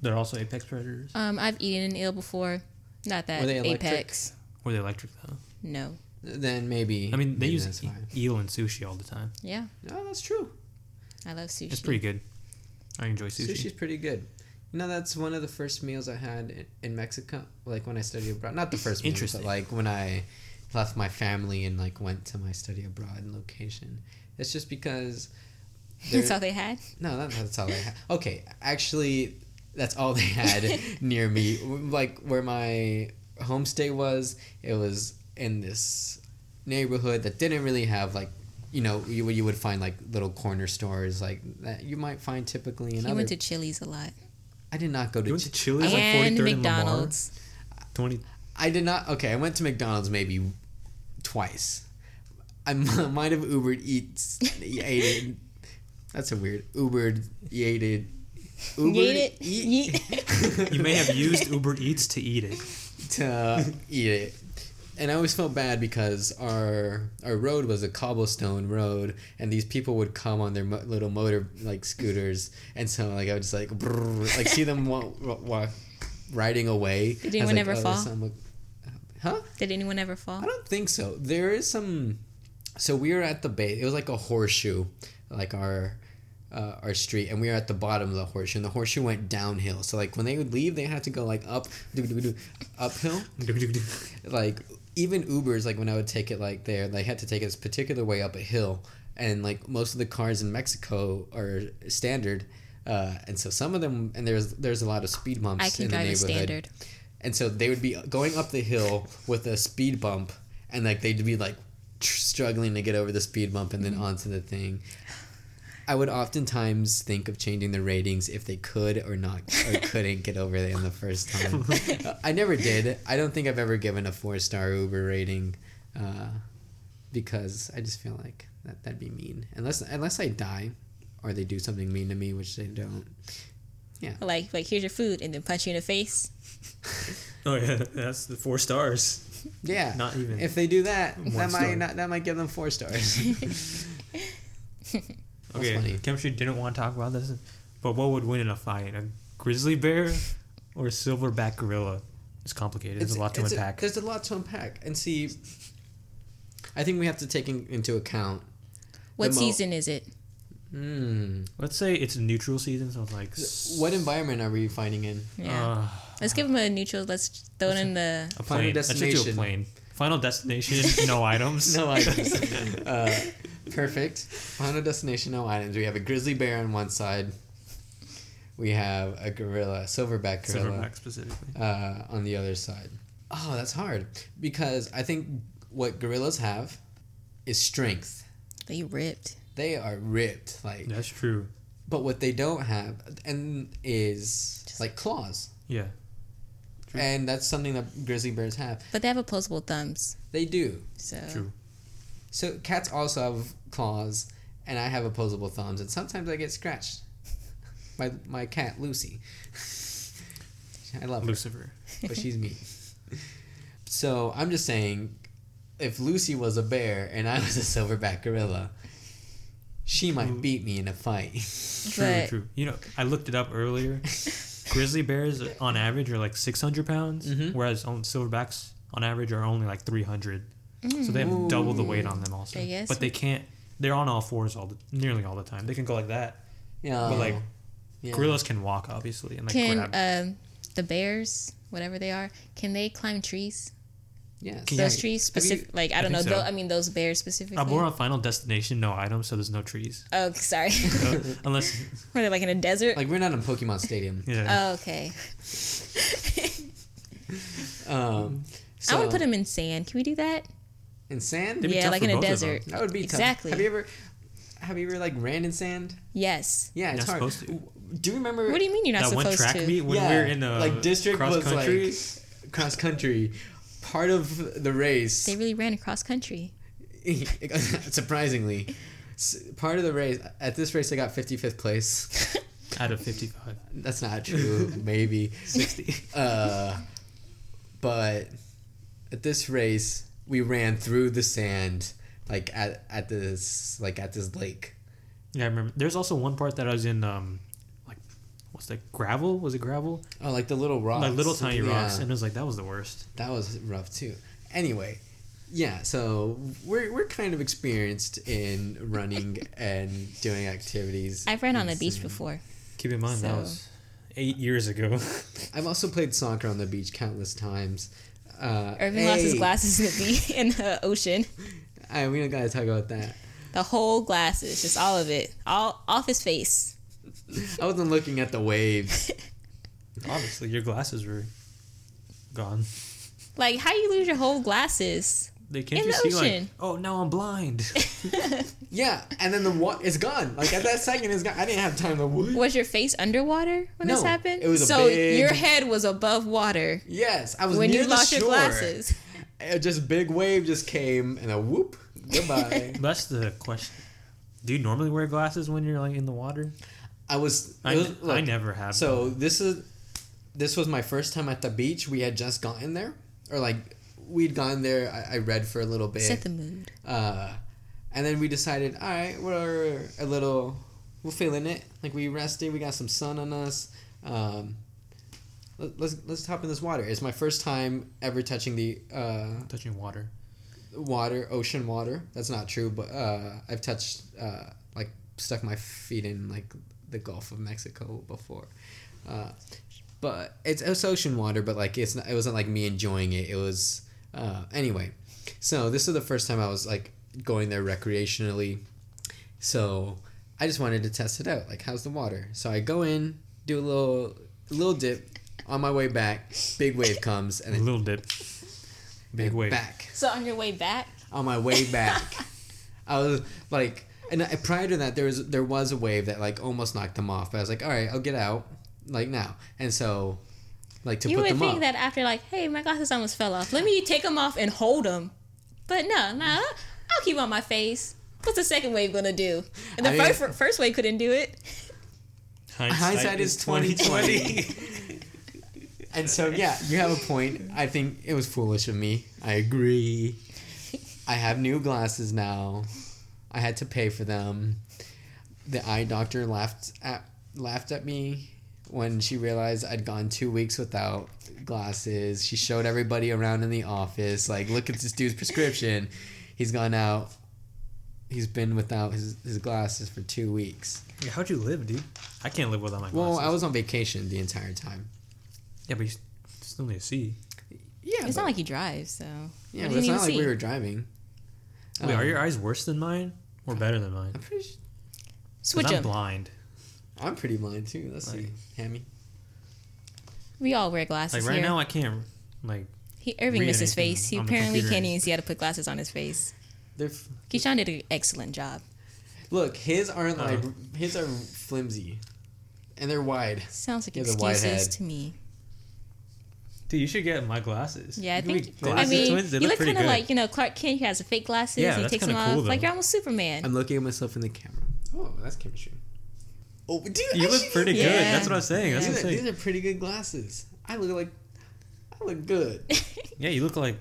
They're also apex predators. Um, I've eaten an eel before. Not that Were they electric? apex. Were they electric though? No. Then maybe. I mean, they maybe use that's e- fine. eel and sushi all the time. Yeah, No, that's true. I love sushi. It's pretty good. I enjoy sushi. Sushi's pretty good. You know, that's one of the first meals I had in, in Mexico. Like when I studied abroad. Not the first meal, but like when I left my family and like went to my study abroad location. It's just because. That's there- all they had. No, that, that's all they had. Okay, actually, that's all they had near me. Like where my homestay was, it was in this neighborhood that didn't really have like, you know, you, you would find like little corner stores like that you might find typically in He other. went to Chili's a lot. I did not go to. You went to Ch- Chili's like and 43rd and Lamar? McDonald's. Twenty. I did not. Okay, I went to McDonald's maybe twice. I might have Ubered Eats. ate it. That's a weird Ubered ate it. Yeet it. eat Yeet. You may have used Uber Eats to eat it. to eat it. And I always felt bad because our our road was a cobblestone road, and these people would come on their mo- little motor like scooters, and so like I would just like brrr, like see them walk, walk riding away. Did anyone like, ever "Oh, fall?" there's some- Huh? Did anyone ever fall? I don't think so. There is some. So we were at the base. It was like a horseshoe, like our uh, our street, and we were at the bottom of the horseshoe. And the horseshoe went downhill. So like when they would leave, they had to go like up, uphill. Like even Ubers, like when I would take it like there, they had to take it this particular way up a hill, and like most of the cars in Mexico are standard. Uh, and so some of them, and there's there's a lot of speed bumps I can in the drive a neighborhood. standard. And so they would be going up the hill with a speed bump, and like they'd be like tr- struggling to get over the speed bump and then Mm-hmm. onto the thing. I would oftentimes think of changing the ratings if they could or not or couldn't get over there in the first time. I never did. I don't think I've ever given a four star Uber rating, uh, because I just feel like that that'd be mean. Unless unless I die, or they do something mean to me, which they don't. Yeah. Like, like here's your food, and then punch you in the face. Oh yeah, that's the four stars. Yeah, Not even If they do that, that star. might not, that might give them four stars. Okay, funny. Kymastrie didn't want to talk about this, but what would win in a fight? A grizzly bear or a silverback gorilla? It's complicated. There's a lot to it's unpack. there's a lot to unpack, and see. I think we have to take in, into account. What mo- season is it? Hmm. Let's say it's a neutral season, so it's like What environment are we finding in? Yeah. uh, Let's give them a neutral. Let's throw it in the. a Final plane. Let's a destination. plane. Final destination, no items. No items. uh, perfect. Final destination, no items. We have a grizzly bear on one side. We have a gorilla, silverback gorilla, Silverback specifically. uh, on the other side. Oh, that's hard because I think what gorillas have is strength. They ripped. They are ripped, like. That's true. But what they don't have, and is like claws, Yeah. True. and that's something that grizzly bears have. But they have opposable thumbs. They do. So True. So cats also have claws, and I have opposable thumbs, and sometimes I get scratched. My my cat Lucy. I love her, Lucifer. but she's mean. So I'm just saying, if Lucy was a bear and I was a silverback gorilla, she might beat me in a fight. True, But- true. You know, I looked it up earlier. Grizzly bears on average are like 600 pounds, Mhm. whereas on silverbacks on average are only like 300. So they have double the weight on them also. But they can't. They're on all fours all the nearly all the time. They can go like that. Yeah, But like yeah. gorillas can walk obviously and like Can grab. um, the bears, whatever they are, can they climb trees? yes. Can- Those Yeah, trees have you- specific, like I I don't know. so. tho- I mean, those bears specifically. Uh, we're on Final Destination, no items, so there's no trees. oh, sorry. So, unless, Were they like in a desert? Like we're not in Pokemon Stadium. yeah. oh, okay. Um, so, I want to put them in sand. Can we do that? In sand. They'd yeah, like in a both of them. desert. That would be exactly. Tough. Have you ever, have you ever like ran in sand? Yes. Yeah, it's You're not hard. supposed to. Do you remember? What do you mean you're not supposed to? that one track to? meet when yeah, we were in the like district cross was country. like cross country. Part of the race, They really ran across country. surprisingly, part of the race at this race I got 55th place. out of 55. That's not true. Maybe 60. Uh, but at this race, we ran through the sand, like at at this like at this lake. Yeah, I remember. There's also one part that I was in, um, like, what's that? Gravel? Was it gravel? Oh, like the little rocks, Like little tiny rocks, and it was like that was the worst. that was rough too. Anyway, yeah. So we're we're kind of experienced in running and doing activities. I've ran on the beach before. Keep in mind that was eight years ago. I've also played soccer on the beach countless times. Uh, Irving lost his glasses in the in the ocean. I, we don't gotta talk about that. The whole glasses, just all of it, all off his face. I wasn't looking at the waves. Obviously, your glasses were gone. Like how you lose your whole glasses? They can't In you the see like, oh, now I'm blind. Yeah, and then the what it's gone. Like at that second, it's gone. I didn't have time to. What? Was your face underwater when this No, happened? it was a so big- your head was above water Yes, I was when near you the lost your glasses. It just big wave just came and a whoop. Goodbye. That's the question. Do you normally wear glasses when you're like in the water? I was. I, it was- I look, never have. So this is this was my first time at the beach. We had just gotten there, or like we'd gone there. I, I read for a little bit, Set the mood. uh, and then we decided, all right, we're a little, we're feeling it. Like we rested, we got some sun on us. Um, let, let's let's hop in this water. It's my first time ever touching the uh, touching water. water, ocean water. That's not true, but uh, I've touched, uh, like, stuck my feet in like the Gulf of Mexico before. Uh, but it's, it's ocean water, but like it's not, it wasn't like me enjoying it. It was uh, anyway. So this is the first time I was like going there recreationally. So I just wanted to test it out. Like, how's the water? So I go in, do a little little dip. On my way back, big wave comes and A little dip. Big wave. back So on your way back, on my way back. I was like, and I, prior to that, there was there was a wave that like almost knocked them off. But I was like, all right, I'll get out like now. And so, like to you put would them think up. that after like, hey, my glasses almost fell off. Let me take them off and hold them. But no, no, I'll keep on my face. What's the second wave gonna do? And the I mean- first first wave couldn't do it. Hindsight is 2020. and so yeah, you have a point. I think it was foolish of me. I agree. I have new glasses now. I had to pay for them. The eye doctor laughed at laughed at me when she realized I'd gone two weeks without glasses. She showed everybody around in the office, like, look at this dude's prescription. He's gone out. He's been without his, his glasses for two weeks. Yeah, how'd you live, dude? I can't live without my Well, glasses. I was on vacation the entire time. Yeah, but you s- still need to see. Yeah, It's but, not like you drive, so yeah, but it's not like to we were driving. Wait, are Um, your eyes worse than mine or better than mine? I'm pretty. s- 'Cause Switch I'm blind. I'm pretty blind too. Let's see, Hammy. We all wear glasses Like right here. now, I can't. Like he, Irving read missed his face. He apparently can't even see how to put glasses on his face. They're f- Kishan did an excellent job. look. His aren't uh-huh. like Oh. his are flimsy, and they're wide. Sounds like He a wide excuses head. to me. Dude, you should get my glasses. Yeah, I You can think. I mean, twins, you look look kind of like you know Clark Kent. He has the fake glasses. Yeah, and he that's takes them kinda off. cool, like you're almost Superman. I'm looking at myself in the camera. Oh, that's chemistry. Oh, dude, You I look should- pretty good. Yeah. That's what I'm saying. That's These what are, I'm these are pretty good glasses. I look like I look good. Yeah, you look like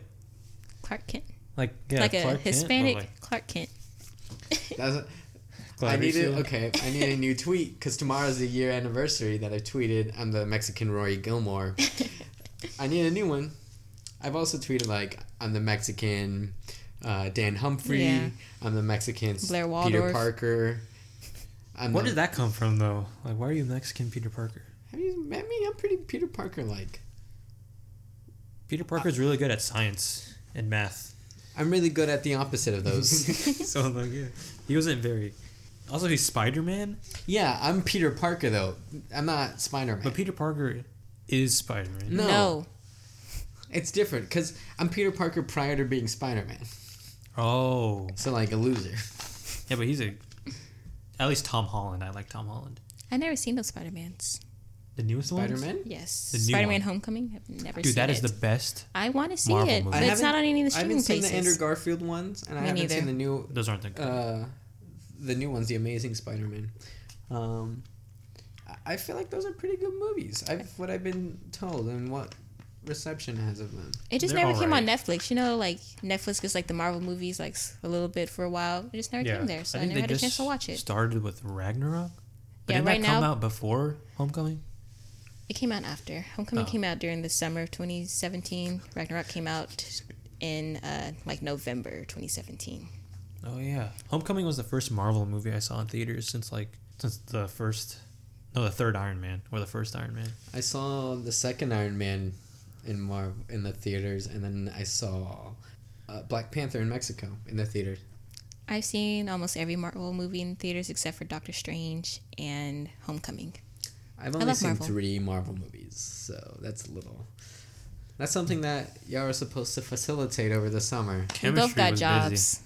Clark Kent, like yeah, like a Clark Kent, Hispanic like- Clark Kent. That's a, I need Clarice. it. Okay, I need a new tweet because tomorrow's the year anniversary that I tweeted. I'm the Mexican Rory Gilmore. I need a new one. I've also tweeted like I'm the Mexican uh, Dan Humphrey. Yeah. I'm the Mexican s- Blair Peter Parker. I'm Where the- did that come from, though? Like, why are you Mexican Peter Parker? Have you met me? I'm pretty Peter Parker like. Peter Parker's really good at science and math. I'm really good at the opposite of those. so, like, yeah. He wasn't very. Also, he's Spider Man, yeah, I'm Peter Parker though. I'm not Spider Man. but Peter Parker is Spider Man. No. No. It's different because I'm Peter Parker prior to being Spider Man. Oh. So like a loser. Yeah, but he's a. At least Tom Holland. I like Tom Holland. I've never seen those Spider Mans. The newest one? Spider Man. Yes. The new Spider Man one. Homecoming. I've never Dude, seen that it. is the best. I want to see Marvel it, movie. but I it's not on any of the I haven't streaming seen places. the Andrew Garfield ones, and I Me haven't neither. seen the new, Those aren't that good. uh, the new ones, the Amazing Spider-Man. Um, I- I feel like those are pretty good movies. I've what I've been told and what reception has of them. it just They're never came on. Netflix. You know, like Netflix gets like the Marvel movies like a little bit for a while. It just never yeah. came there, so I, think never had a chance to watch it. Started with Ragnarok. But Yeah, didn't right that come now- out before Homecoming? It came out after. Homecoming Oh. came out during the summer of 2017. Ragnarok came out in uh, like November 2017. Oh yeah, Homecoming was the first Marvel movie I saw in theaters since like since the first, no, the third Iron Man or the first Iron Man. I saw the second Iron Man in Mar in the theaters, and then I saw uh, Black Panther in Mexico in the theaters. I've seen almost every Marvel movie in theaters except for Doctor Strange and Homecoming. I've only seen Marvel. three Marvel movies, so that's a little. That's something that y'all are supposed to facilitate over the summer. we both Kymastrie got was jobs. busy.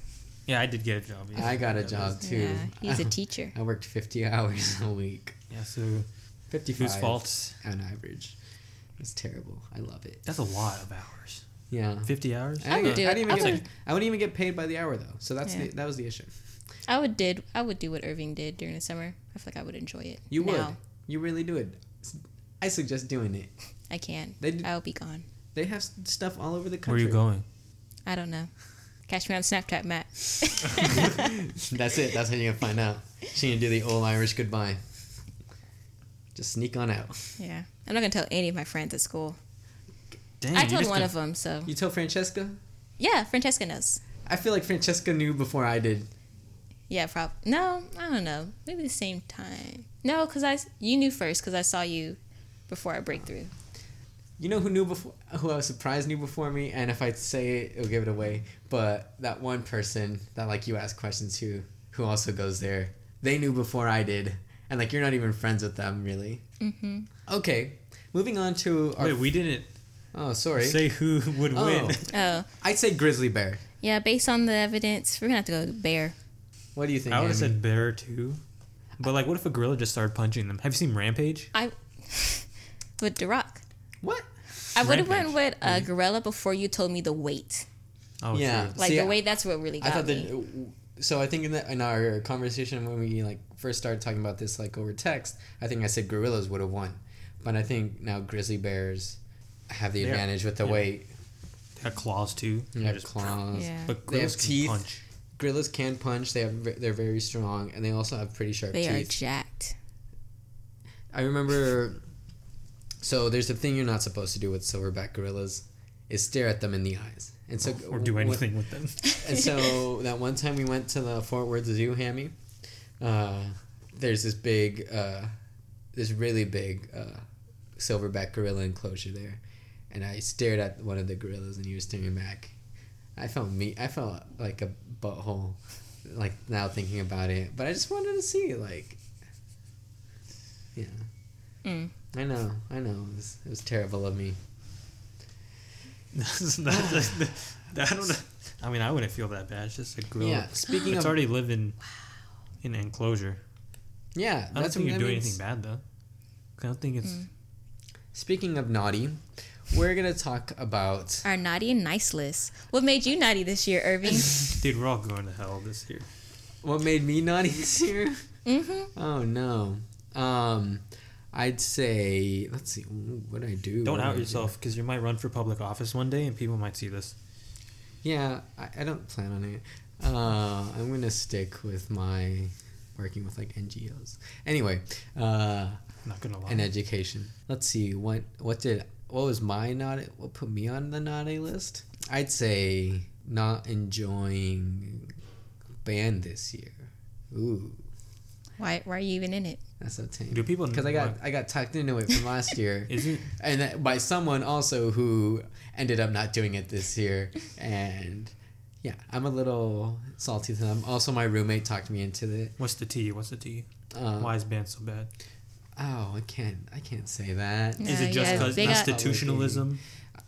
Yeah, I did get a job. Yeah. I got a job too. Yeah, he's a teacher. I worked 50 hours a week. Yeah, so 55 whose fault? on average. It's terrible. I love it. That's a lot of hours. Yeah. Fifty hours. I, would didn't, do I didn't I even get. would- I wouldn't even get paid by the hour though. So that's Yeah. the, that was the issue. I would did I would do what Irving did during the summer. I feel like I would enjoy it. You would. Now, You really do it. I suggest doing it. I can't. They do- I'll be gone. They have stuff all over the country. Where are you going? I don't know. Catch me on Snapchat, Matt. That's it. That's how you're gonna find out. She gonna do the old Irish goodbye. Just sneak on out. yeah, I'm not gonna tell any of my friends at school. Dang, I told one got- of them, so You told Francesca? yeah, Francesca knows. I feel like Francesca knew before I did. Yeah, prob. No, I don't know. Maybe the same time. No, because I you knew first because I saw you before I break through. You know who knew before? Who I was surprised knew before me, and if I say it, it'll give it away. But that one person that like you ask questions to, who also goes there, they knew before I did, and like you're not even friends with them really. Mm-hmm. Okay, moving on to our. Wait, we didn't oh, sorry. say who would Oh. win. Oh, I'd say grizzly bear. yeah. Based on the evidence, we're gonna have to go bear. What do you think? I would have said bear too. But like, what if a gorilla just started punching them? Have you seen Rampage? I with the rock. what? I would have went with a gorilla before you told me the weight. Oh, Yeah. true. Like See, the weight, that's what really I got thought me. That. So I think in, the, in our conversation when we like first started talking about this like over text, I think I said gorillas would have won, but I think now grizzly bears have the Yeah. advantage with the Yeah. weight. They got claws too. They They're have just- claws. Yeah. But They have gorillas can teeth. punch. Gorillas can punch. They have they're very strong, and they also have pretty sharp They are teeth. jacked. I remember. So there's a thing you're not supposed to do with silverback gorillas, is stare at them in the eyes, and so or do when- anything with them. And so that one time we went to the Fort Worth Zoo, Hammy, uh, there's this big, uh, this really big uh, silverback gorilla enclosure there, and I stared at one of the gorillas, and he was staring back. I felt me. I felt like a butthole, like now thinking about it. But I just wanted to see, like, yeah. Mm. I know. I know. It was, it was terrible of me. That's not- that- that- I don't know. I mean, I wouldn't feel that bad. It's just a gorilla. Yeah. Speaking it's of, already living in an enclosure. yeah, I don't that's think you're doing means. anything bad though. I don't think it's. Mm. Speaking of naughty, we're gonna talk about Our naughty and nice list. What made you naughty this year, Irving? Dude, we're all going to hell this year. what made me naughty this year. mm-hmm. Oh no. Um, I'd say let's see. ooh, What I do? Don't what out do? yourself because you might run for public office one day and people might see this. Yeah, I, I don't plan on it. Uh, I'm gonna stick with my working with like NGOs. Anyway, uh, Not gonna lie. and education. Let's see what what did what was my naughty what put me on the naughty list? I'd say not enjoying band this year. Ooh, Why? Why are you even in it? That's so tame. Do people Because I got I got tucked into it from last year. Is it? and that by someone also who ended up not doing it this year and yeah i'm a little salty to them also my roommate talked me into it What's the T? What's the T? uh, Why is band so bad? oh i can't i can't say that No. Is it just yeah, because they got- institutionalism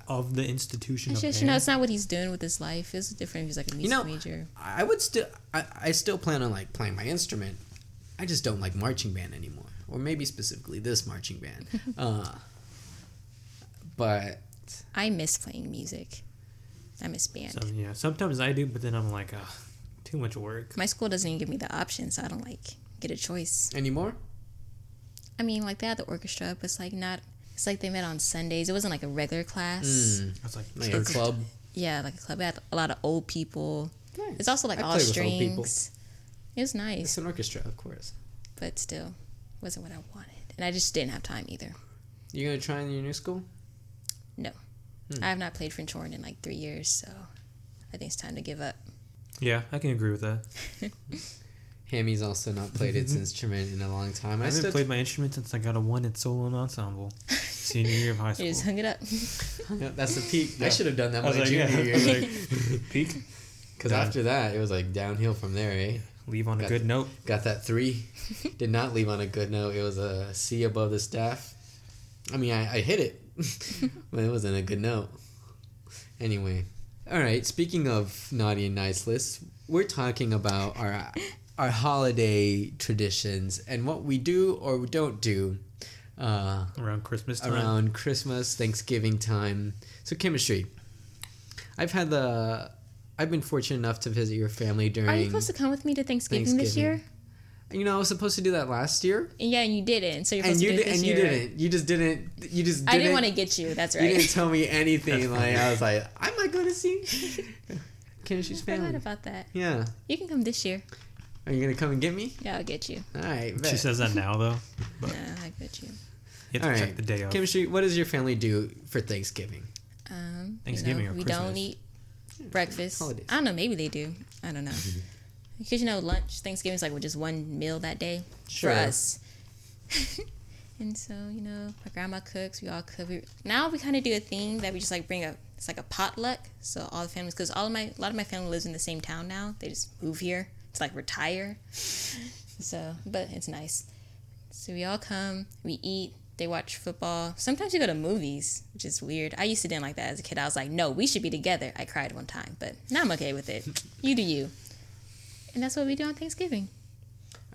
of the institution It's of just you know, it's not what he's doing with his life. It's different he's like a music know, major. i would still I, I still plan on like playing my instrument i just don't like marching band anymore or maybe specifically this marching band uh, but I miss playing music. I miss band. So, yeah, sometimes I do, but then I'm like, ah, too much work. My school doesn't even give me the option, so I don't like get a choice. anymore I mean, like they had the orchestra, but it's like not. It's like they met on Sundays. It wasn't like a regular class. mm, I was like, like a club Yeah, like a club. It had a lot of old people. Nice. It's also like I all play with old people. strings. It was nice, it's an orchestra of course but still wasn't what I wanted, and I just didn't have time either. you gonna try in your new school No. I have not played French horn in like three years, so I think it's time to give up. yeah, I can agree with that. Hammy's also not played its instrument in a long time. I I haven't still played my instrument since I got a one in solo and ensemble, senior year of high You school. just hung it up. Yeah, that's the peak. I should have done that I my like, junior yeah, year. like, peak, Because after that, it was like downhill from there. Eh? Leave on a Got good note. Got that three. Did not leave on a good note. It was a C above the staff. I mean, I, I hit it, but it wasn't a good note. Anyway, all right. Speaking of naughty and nice lists, we're talking about our our holiday traditions and what we do or don't do. Uh, Around Christmas time. around Christmas, Thanksgiving time. So Kymastrie. I've had the I've been fortunate enough to visit your family during Are you supposed to come with me to Thanksgiving, this year? You know, I was supposed to do that last year. And yeah, and you didn't. So you're And supposed you to do it this and you didn't. You just didn't you just didn't I didn't want to get you. That's right. You didn't tell me anything. Like I was like, I'm not going to see Kymastrie's I forgot family. about that. Yeah. You can come this year. Are you gonna come and get me? Yeah, I'll get you. All right. She says that now though. But Nah, I get you. you have to All check right. the day off. Chemistry. What does your family do for Thanksgiving? Um, Thanksgiving you know, or we Christmas? don't eat breakfast. Holidays. I don't know. Maybe they do. I don't know. Because you know, lunch Thanksgiving is like with just one meal that day Sure. for us. and so you know, my grandma cooks. We all cook. We, now we kind of do a thing that we just like bring a. It's like a potluck. So all the families, because all of my a lot of my family lives in the same town now. They just move here to like retire. so, but it's nice. So we all come. We eat. They watch football. Sometimes we go to movies, which is weird. I used to didn't like that as a kid. I was like, no, we should be together. I cried one time, but now I'm okay with it. You do you. And that's what we do on Thanksgiving.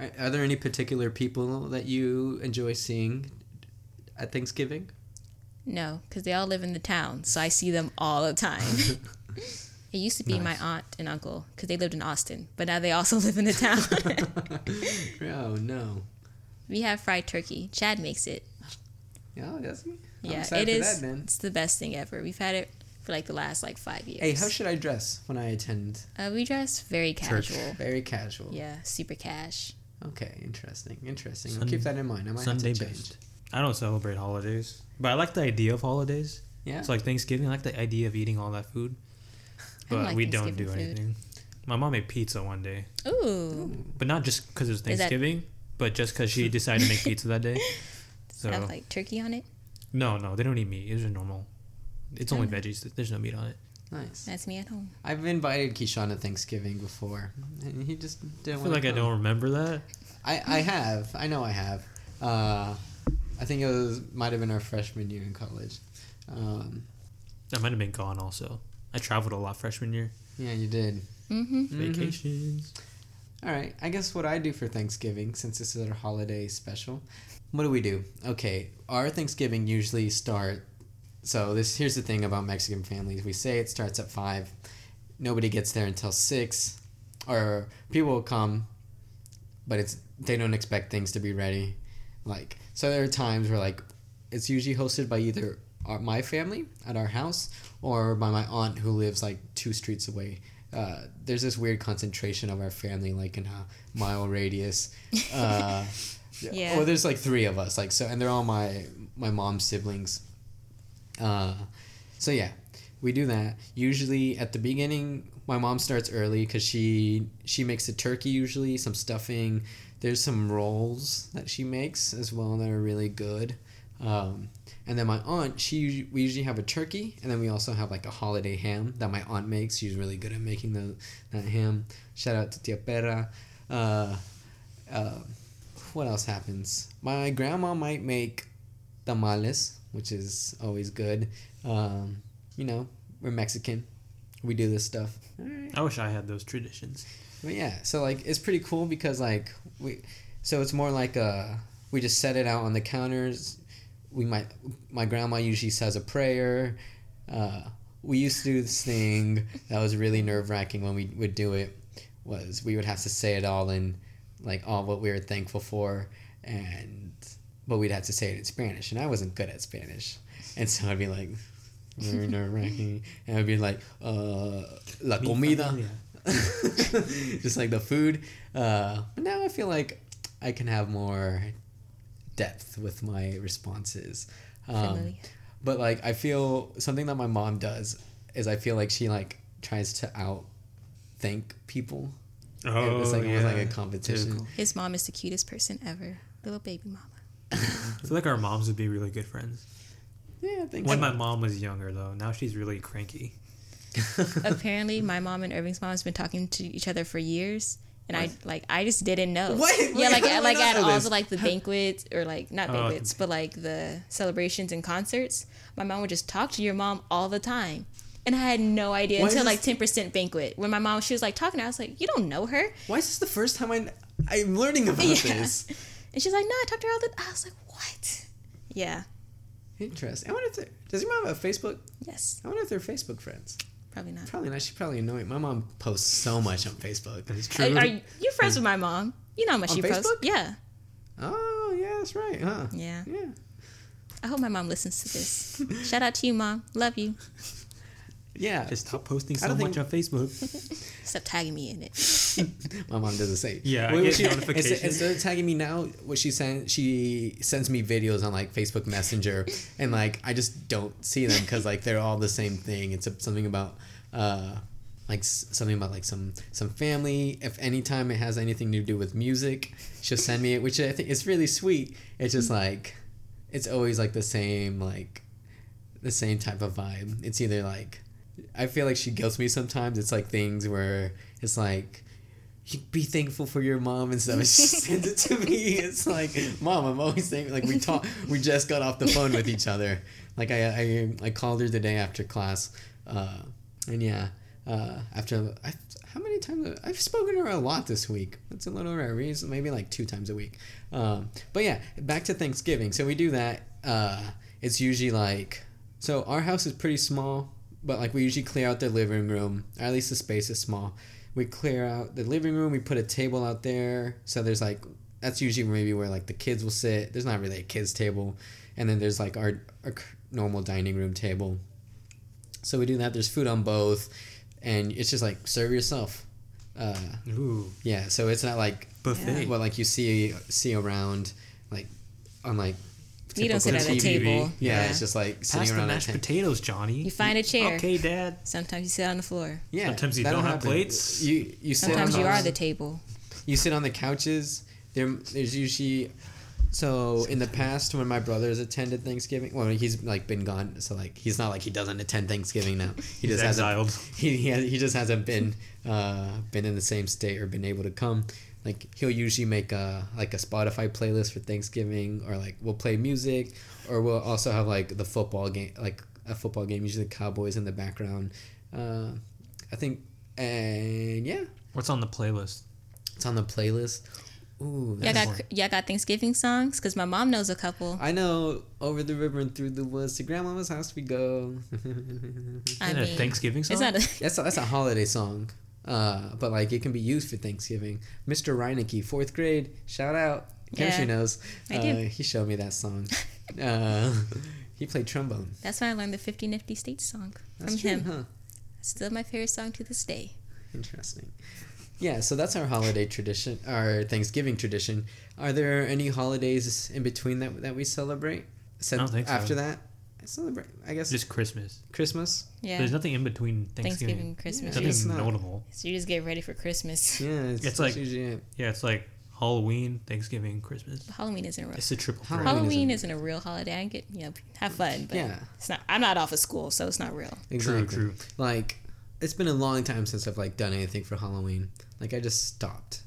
Are, are there any particular people that you enjoy seeing at Thanksgiving? No, because they all live in the town, so I see them all the time. it used to be my aunt and uncle because they lived in Austin, but now they also live in the town. oh no. we have fried turkey. Chad makes it. Yeah, does he? I'm Yeah, excited it for is. That, then. It's the best thing ever. We've had it for like the last like five years. Hey, how should I dress when I attend? uh, we dress very Church. casual. Very casual. Yeah, super cash. Okay, interesting. Interesting. I'll keep that in mind. I might Sunday have to change. best. I don't celebrate holidays, but I like the idea of holidays. Yeah. It's like Thanksgiving. I like the idea of eating all that food, I but like we don't do food. anything. My mom made pizza one day, Ooh. but not just because it was Is that- Thanksgiving, but just because she decided to make pizza that day. Does So have like turkey on it? no, no, they don't eat meat. It's just normal. It's only Oh. veggies. There's no meat on it. Nice. That's me at home. I've invited Kishan to Thanksgiving before, and he just didn't I feel want like I don't remember that. I, I have. I know I have. Uh, I think it was might have been our freshman year in college. Um, I might have been gone also. I traveled a lot freshman year. yeah, you did. Mm-hmm. Mhm. All right. I guess what I do for Thanksgiving, since this is our holiday special, what do we do? Okay, our Thanksgiving usually start. So this here's the thing about Mexican families. We say it starts at five. Nobody gets there until six, or people will come, but it's they don't expect things to be ready. Like so, there are times where like it's usually hosted by either our, my family at our house or by my aunt who lives like two streets away uh, there's this weird concentration of our family, like in a mile radius. Uh, Yeah. Well, there's like three of us, like so, and they're all my my mom's siblings. Uh, so yeah, we do that. Usually at the beginning, my mom starts early because she she makes a turkey usually, some stuffing. There's some rolls that she makes as well that are really good. Um, and then my aunt, she we usually have a turkey, and then we also have like a holiday ham that my aunt makes. She's really good at making the that ham. Shout out to Tia Pera. Uh, uh, what else happens? My grandma might make tamales, which is always good. Um, you know, we're Mexican. We do this stuff. Alright. I wish I had those traditions. But yeah, so like it's pretty cool because like we, so it's more like uh we just set it out on the counters. We might my grandma usually says a prayer. Uh, we used to do this thing that was really nerve wracking when we would do it. Was we would have to say it all in like all what we were thankful for, and but we'd have to say it in Spanish, and I wasn't good at Spanish, and so I'd be like very nerve wracking, and I'd be like uh, la comida just like the food. Uh, but now I feel like I can have more depth with my responses. Um, but like I feel something that my mom does is I feel like she like tries to out thank people. Oh, it's like almost like a oh, competition. Typical. His mom is the cutest person ever. Little baby mama. I feel like our moms would be really good friends. Yeah, I think When so. my mom was younger, though, now she's really cranky. Apparently, my mom and Irving's mom has been talking to each other for years, and I like I just didn't know. What? Yeah, like how do I like at know all this? the like the banquets or like not Oh, banquets, but like the celebrations and concerts. My mom would just talk to your mom all the time. And I had no idea Why until like ten percent banquet when my mom she was like talking. I was like, "You don't know her?" Why is this the first time I I'm learning about Yeah. this? And she's like, "No, I talked to her all the." I was like, "What?" Yeah. Interesting. I wonder if they- does your mom have a Facebook? Yes. I wonder if they're Facebook friends. Probably not. Probably not. She's probably annoying. My mom posts so much on Facebook. Is true. Are, are you you're friends with my mom? You know how much she posts. Yeah. Oh yeah, that's right, huh? Yeah. Yeah. I hope my mom listens to this. Shout out to you, mom. Love you. Yeah. Just stop posting so much think- on Facebook. Stop tagging me in it. My mom does the same. Yeah, I What get she- notifications. Instead, instead of tagging me now, what she sends, she sends me videos on like Facebook Messenger, and like I just don't see them because like they're all the same thing. It's a, something about, uh, like something about like some some family. If anytime it has anything to do with music, she'll send me it, which I think is really sweet. It's just like, it's always like the same like, the same type of vibe. It's either like I feel like she guilts me sometimes. It's like things where it's like, be thankful for your mom and stuff. She sends it to me. It's like, mom, I'm always thankful. Like we talk, we just got off the phone with each other. Like I, I, I called her the day after class, uh, and yeah, uh, after I, how many times I've spoken to her a lot this week. It's a little rare. Maybe like two times a week. Um, but yeah, back to Thanksgiving. So we do that. Uh, it's usually like so our house is pretty small, but like we usually clear out the living room, or at least the space is small. We clear out the living room. We put a table out there, so there's like that's usually maybe where like the kids will sit. There's not really a kids table, and then there's like our, our normal dining room table. So we do that. There's food on both, and it's just like serve yourself. Uh, Ooh, yeah, so it's not like buffet. what like you see see around like on like You don't sit typical at a TV. table. Yeah, Yeah. it's just like Pass sitting the around a mashed tent. potatoes, Johnny. You find a chair. Okay, Dad. Sometimes you sit on the floor. Yeah, Sometimes you that'll don't have happen. plates. You you sit Sometimes on you the, are the table. you sit on the couches. There there's usually so in the past when my brothers attended Thanksgiving, well he's like been gone, so like he's not like he doesn't attend Thanksgiving now. He He's just hasn't he he, has, he just hasn't been uh, been in the same state or been able to come. Like he'll usually make a like a Spotify playlist for Thanksgiving, or like we'll play music, or we'll also have like the football game, like a football game. Usually the Cowboys in the background. Uh, I think, and yeah, What's on the playlist? it's on the playlist. Ooh, Y'all that's- got y'all got Thanksgiving songs? Cause my mom knows a couple. I know over the river and through the woods to grandmama's house we go. I Is a mean, Thanksgiving song? It's not a. That's a, that's a holiday song, uh, but like it can be used for Thanksgiving. Mr. Reinecke, fourth grade, shout out. Kymastrie Yeah, knows. I uh, do. He showed me that song. uh, he played trombone. That's why I learned the 50 Nifty States song from true, him. huh? Still my favorite song to this day. Interesting. Yeah, so that's our holiday tradition, our Thanksgiving tradition. Are there any holidays in between that that we celebrate? Since don't think so. after that, I celebrate. I guess Just Christmas. Christmas. Yeah. There's nothing in between Thanksgiving, Thanksgiving. Christmas. Yeah, you, just, Nothing not. notable. so you just get ready for Christmas. Yeah, it's, It's like- usually it. Yeah, it's like Halloween, Thanksgiving, Christmas. Halloween isn't a real. It's a triple. Halloween Halloween isn't- isn't a real holiday. I get you know have fun, but Yeah. it's not. I'm not off of school, so it's not real. Exactly. True, true. Like, it's been a long time since I've like done anything for Halloween. Like, I just stopped.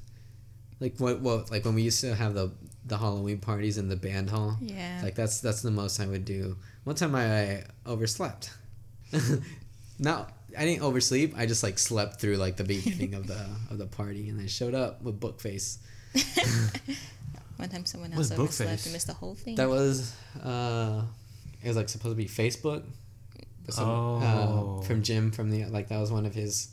Like what? What? Like when we used to have the the Halloween parties in the band hall. Yeah. Like that's that's the most I would do. One time I overslept. no, I didn't oversleep. I just like slept through like the beginning of the of the party, and then showed up with book face. One time someone else overslept Bookface? and missed the whole thing. That was uh, it was like supposed to be Facebook. Some- Oh. uh, from Jim from the like that was one of his.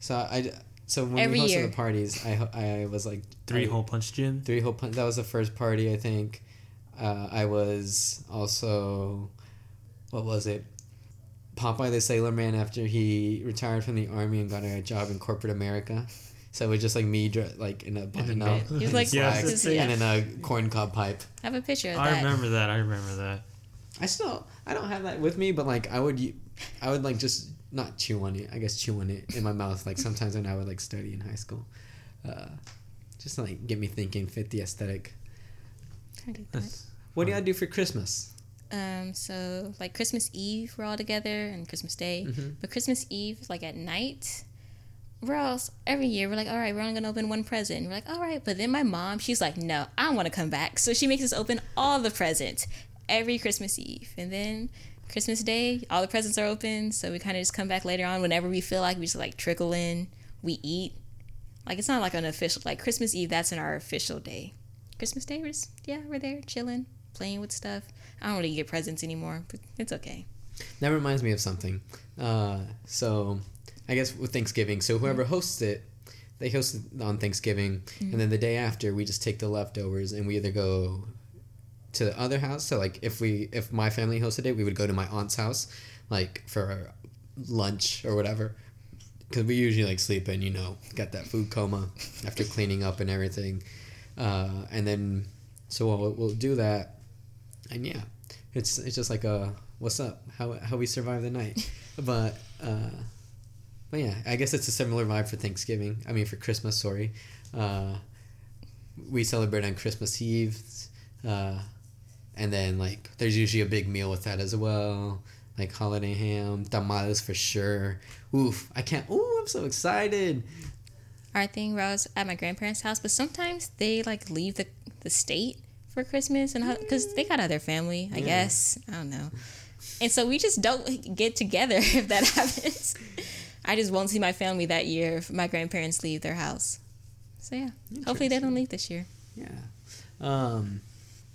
So I so when Every we hosted year. the parties, I I was like Three I- hole punch gym. three hole punch. That was the first party I think. Uh, I was also, what was it? Popeye the Sailor Man after he retired from the army and got a job in corporate America. So it was just like me, dr- like in a button up, He was like, Yeah, this is- it's- yeah. and then a corn cob pipe. I have a picture of I that. remember that. I remember that. I still, I don't have that with me, but like I would, I would like just not chew on it. I guess chew on it in my mouth. Like sometimes when I would like study in high school, uh, just to, like get me thinking, fit the aesthetic. I did that. That's What do y'all do for Christmas? Um, so like Christmas Eve, we're all together, and Christmas Day. Mhm. But Christmas Eve, like at night, we're all every year we're like, all right, we're only gonna open one present. We're like, all right, but then my mom, she's like, no, I want to come back, so she makes us open all the presents every Christmas Eve, and then Christmas Day, all the presents are open, so we kind of just come back later on whenever we feel like we just like trickle in, we eat. Like it's not like an official like Christmas Eve. That's in our official day. Christmas Day, we're just, yeah, we're there chilling, playing with stuff. I don't really get presents anymore, but it's okay. That reminds me of something. Uh, so, I guess with Thanksgiving, so whoever hosts it, they host it on Thanksgiving, and then the day after, we just take the leftovers and we either go to the other house. So, like, if we if my family hosted it, we would go to my aunt's house, like for lunch or whatever, because we usually like sleep in, you know, got that food coma after cleaning up and everything, uh, and then so we'll, we'll do that, and yeah, it's it's just like a what's up? How how we survive the night. But uh but yeah i guess it's a similar vibe for thanksgiving. I mean for christmas sorry. Uh we celebrate on christmas eve. Uh and then like there's usually a big meal with that as well like holiday ham tamales for sure oof i can't ooh i'm so excited Our thing, I was at my grandparents' house, but sometimes they like leave the the state for Christmas and because they got other family, I Yeah. guess. I don't know. And so we just don't get together if that happens. I just won't see my family that year if my grandparents leave their house. So yeah, hopefully they don't leave this year. Yeah. Um,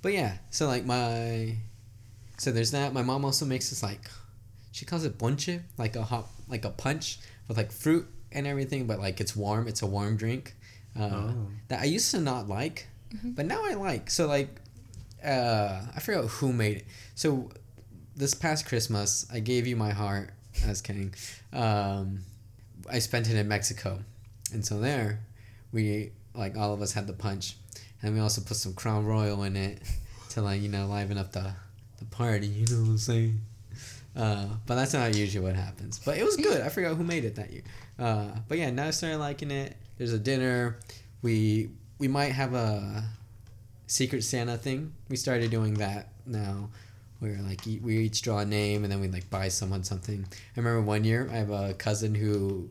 but yeah, so like my, so there's that. My mom also makes this like, she calls it ponche, like a hot, like a punch with like fruit and everything, but like it's warm. It's a warm drink. Uh, Oh. That I used to not like, but now I like. So like, uh, I forgot who made it. So this past Christmas, I gave you my heart as King. Um, I spent it in Mexico, and so there, we like all of us had the punch, and we also put some Crown Royal in it to like you know liven up the the party. You know what I'm saying? Uh, but that's not usually what happens. But it was good. I forgot who made it that year. Uh, but yeah, now I started liking it. There's a dinner. We we might have a secret Santa thing. We started doing that now. Where like we each draw a name and then we like buy someone something. I remember one year I have a cousin who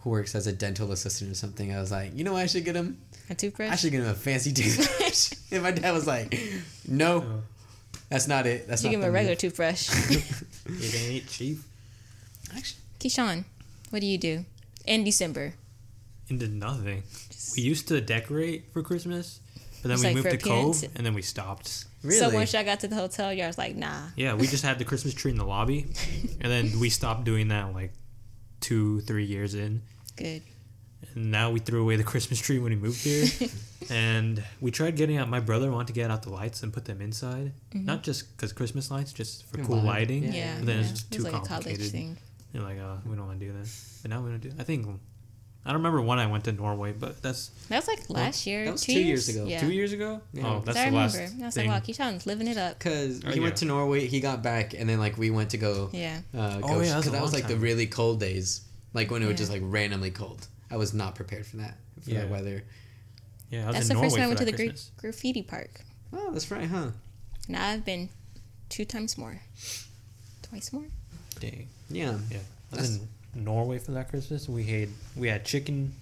who works as a dental assistant or something. I was like, you know what I should get him? A toothbrush. I should get him a fancy toothbrush. and my dad was like, no, Oh, that's not it. That's you not give him a regular move." toothbrush. it ain't cheap. Actually, Kishan, what do you do in December? Into nothing. Just- We used to decorate for Christmas, but then we like moved for to Cove, and then we stopped. really? So once y'all got to the hotel, y'all was like, nah. Yeah, we just had the Christmas tree in the lobby, and then we stopped doing that like two, three years in. Good. And now we threw away the Christmas tree when we moved here. and we tried getting out. My brother wanted to get out the lights and put them inside, mm-hmm. not just because Christmas lights, just for Yeah, cool lighting. Yeah. Yeah. But then it's yeah. just It too was like a college complicated. thing. You're like, oh, we don't want to do that. But now we don't do. I think I don't remember when I went to Norway, but that's That was like last year. that was two, two years ago. Yeah. two years ago. Yeah. Oh, that's I the last remember. I was thing. like, wow, Kishan's living it up. Because Oh, he went to Norway, he got back, and then like we went to go. Yeah. Uh, Oh, go yeah, that was because that was long like the really cold days, like when it was just like randomly cold. I was not prepared for that for Yeah. that weather. yeah, I was That's in the Norway first time I went to the that Christmas. graffiti park. Oh, that's right, huh? Now I've been two times more. Twice more? Dang. Yeah. Yeah, I was in Norway for that Christmas. We had we had chicken.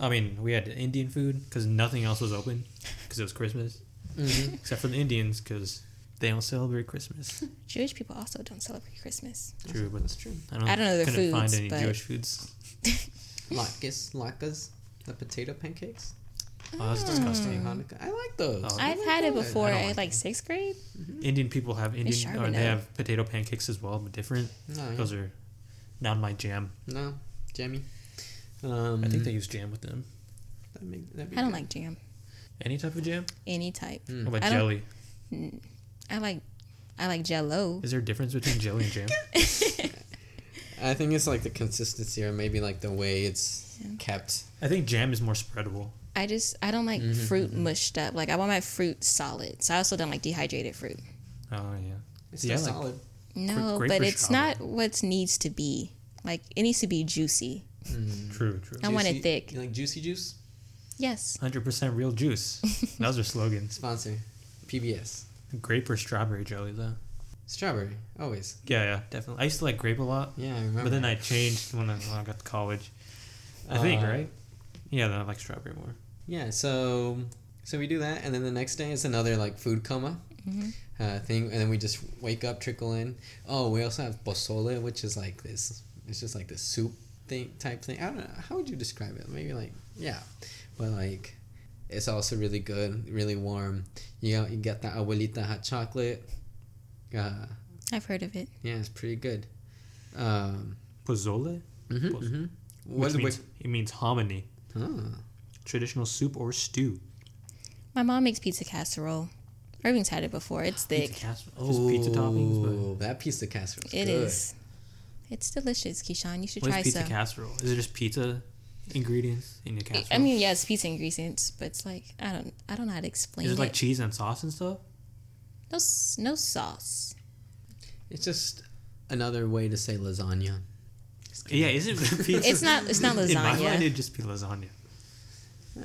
I mean, we had Indian food because nothing else was open because it was Christmas, hmm except for the Indians because they don't celebrate Christmas. Jewish people also don't celebrate Christmas. True, but That's true. I don't, I don't know their couldn't find any but- Jewish foods. Latkes, latkes, the potato pancakes. Oh, that's Mm. disgusting. Hanukkah. I like those. Oh. I've They're had it before I at like like sixth grade. Indian people have Indian or they have potato pancakes as well, but different. No, yeah. Those are not my jam. no, jammy. Um, I think they use jam with them. That'd make, that'd be I don't good. like jam. Any type of jam? Any type. Mm. What about I don't- jelly? I like I like jello. Is there a difference between jelly and jam? I think it's like the consistency or maybe like the way it's Yeah. kept. I think jam is more spreadable. I just I don't like Mhm, fruit mushed up. Like I want my fruit solid. So I also don't like dehydrated fruit. Oh yeah. It's Yeah, still like- solid. No, but for it's not what needs to be. Like it needs to be juicy. Mm. True, true. I want it thick. You like juicy juice? Yes. Hundred percent real juice. that was their slogan. Sponsor. PBS. Grape or strawberry jelly though. Strawberry. Always. Yeah, yeah, definitely. I used to like grape a lot, Yeah, I remember. but then I changed when I, when I got to college. I think Uh, right. Yeah, then I like strawberry more. Yeah, so so we do that, and then the next day is another like food coma hmm uh, thing, and then we just wake up, trickle in. Oh, we also have pozole, which is like this. It's just like this soup thing type thing. I don't know. How would you describe it? Maybe like yeah, but like it's also really good, really warm. You got, you get the abuelita hot chocolate. Uh, I've heard of it. yeah, it's pretty good. Um, Pozole, mhm, Poz- mhm. which What- means it means hominy, Ah. traditional soup or stew. My mom makes pizza casserole. Irving's had it before. It's thick. Pizza casserole. Oh, just pizza toppings, but Oh, that pizza casserole. It is. It's delicious, Kishan. You should what try is pizza some. casserole? Is it just pizza ingredients in your casserole? I mean, yeah, it's pizza ingredients, but it's like I don't, I don't know how to explain is it it. like cheese and sauce and stuff? no, no sauce. It's just another way to say lasagna. Yeah, isn't pizza? It's not. It's not In my lasagna. mind, it'd just be lasagna. Yeah,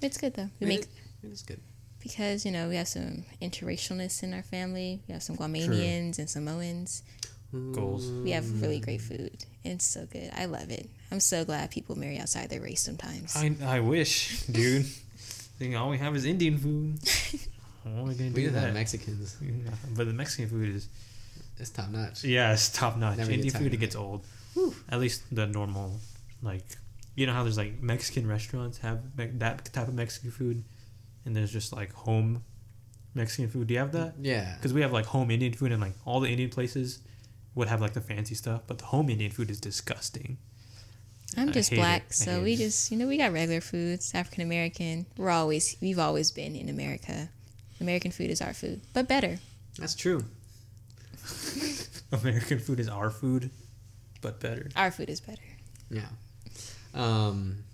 It's good though. We it, make is, it is good. Because you know we have some interracialness in our family. We have some Guamanians and Samoans. Goals. We have really great food. It's so good. I love it. I'm so glad people marry outside their race sometimes. I I wish, dude. Think all we have is Indian food. How are we gonna We do do have that? Mexicans. Yeah, but the Mexican food is It's top notch. yeah, it's top notch. Never Indian food it gets old. At least the normal, like you know how there's like Mexican restaurants have me- that type of Mexican food, and there's just like home Mexican food. Do you have that? Yeah. Because we have like home Indian food, and like all the Indian places would have like the fancy stuff, but the home Indian food is disgusting. I'm I just hate it. black, so we it. just you know we got regular foods. African American. We're always we've always been in America. American food is our food, but better. That's true. American food is our food, but better. Our food is better. Yeah. Um,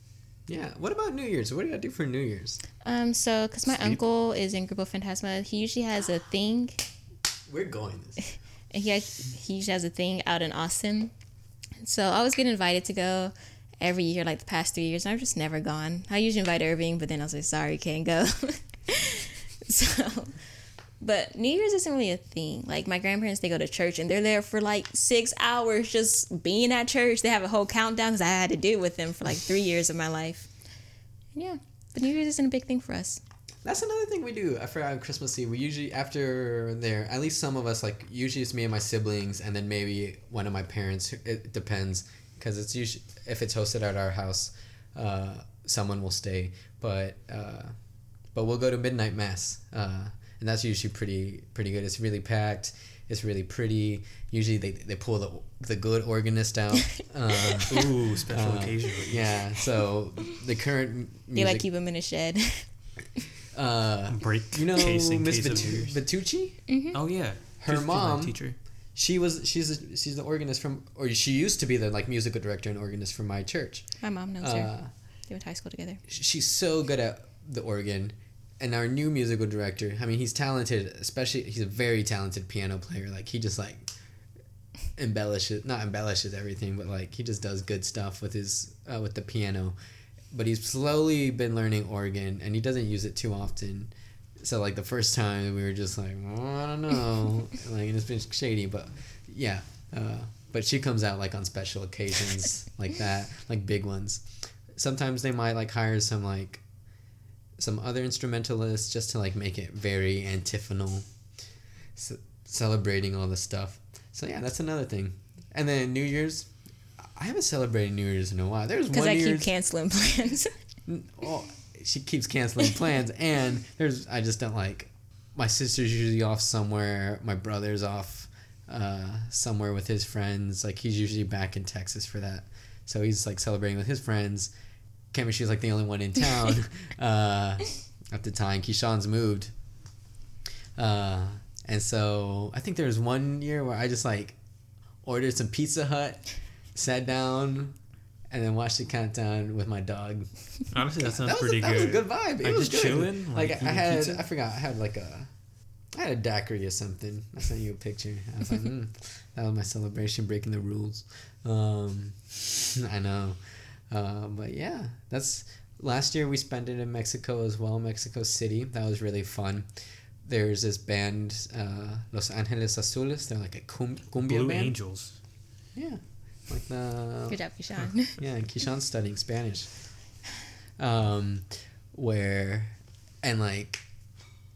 yeah. What about New Year's? What do you gotta do for New Year's? Um, so because my Sleep. uncle is in Grupo Fantasma, he usually has a thing, We're going this. and he he usually has a thing out in Austin. So I always get invited to go every year, like the past three years. and I've just never gone. I usually invite Irving, but then I was like, sorry, can't go. so, but New Year's isn't really a thing. Like my grandparents, they go to church and they're there for like six hours just being at church. They have a whole countdown because I had to do with them for like three years of my life. And Yeah, but New Year's isn't a big thing for us. That's another thing we do. I forgot on Christmas Eve. We usually after there, at least some of us like usually it's me and my siblings, and then maybe one of my parents. It depends because it's usually if it's hosted at our house, uh, someone will stay. But uh, but we'll go to midnight mass, uh, and that's usually pretty pretty good. It's really packed. It's really pretty. Usually they, they pull the the good organist out. Uh, Ooh, special uh, occasion. yeah. So the current m- They like keep them in a shed. uh, Break you know case Miss case of Vitu- Vitucci? mm-hmm. Oh yeah, Her She's- she's my mom- teacher. she was she's a, she's the organist from or she used to be the like musical director and organist for my church. My mom knows her. Uh, They went to high school together. she's so good at the organ and our new musical director i mean he's talented especially he's a very talented piano player. Like he just like embellishes not embellishes everything but like he just does good stuff with his uh, with the piano. But he's slowly been learning organ and he doesn't use it too often. So like the first time we were just like oh, i don't know. Like it's been shady but yeah uh, but she comes out like on special occasions like that like big ones. Sometimes they might like hire some like some other instrumentalists just to like make it very antiphonal celebrating all the stuff. So yeah that's another thing. And then new year's i haven't celebrated new year's in a while. There's Because I year's keep canceling plans. well, she keeps canceling plans. And there's i just don't like my sister's usually off somewhere. My brother's off uh, somewhere with his friends. Like he's usually back in texas for that. So he's like celebrating with his friends And she's like the only one in town uh, at the time Kishan's moved uh, and so i think there was one year where i just like ordered some pizza hut sat down and then watched the countdown with my dog Honestly, that sounds that was, pretty a, that good. was a good vibe. It Like, was just good. chilling, Like, like, I had, pizza? I forgot, I had like a, I had a daiquiri or something. I sent you a picture. I was like, mm, that was my celebration, breaking the rules. Um, I know, uh, but yeah, that's last year we spent it in Mexico as well, Mexico City. That was really fun. There's this band, uh, Los Angeles Azules. They're like a cum- cumbia Blue band. Angels. Yeah, like the Good job, Kishan. yeah, and Kishan's studying Spanish. Um, where, and like,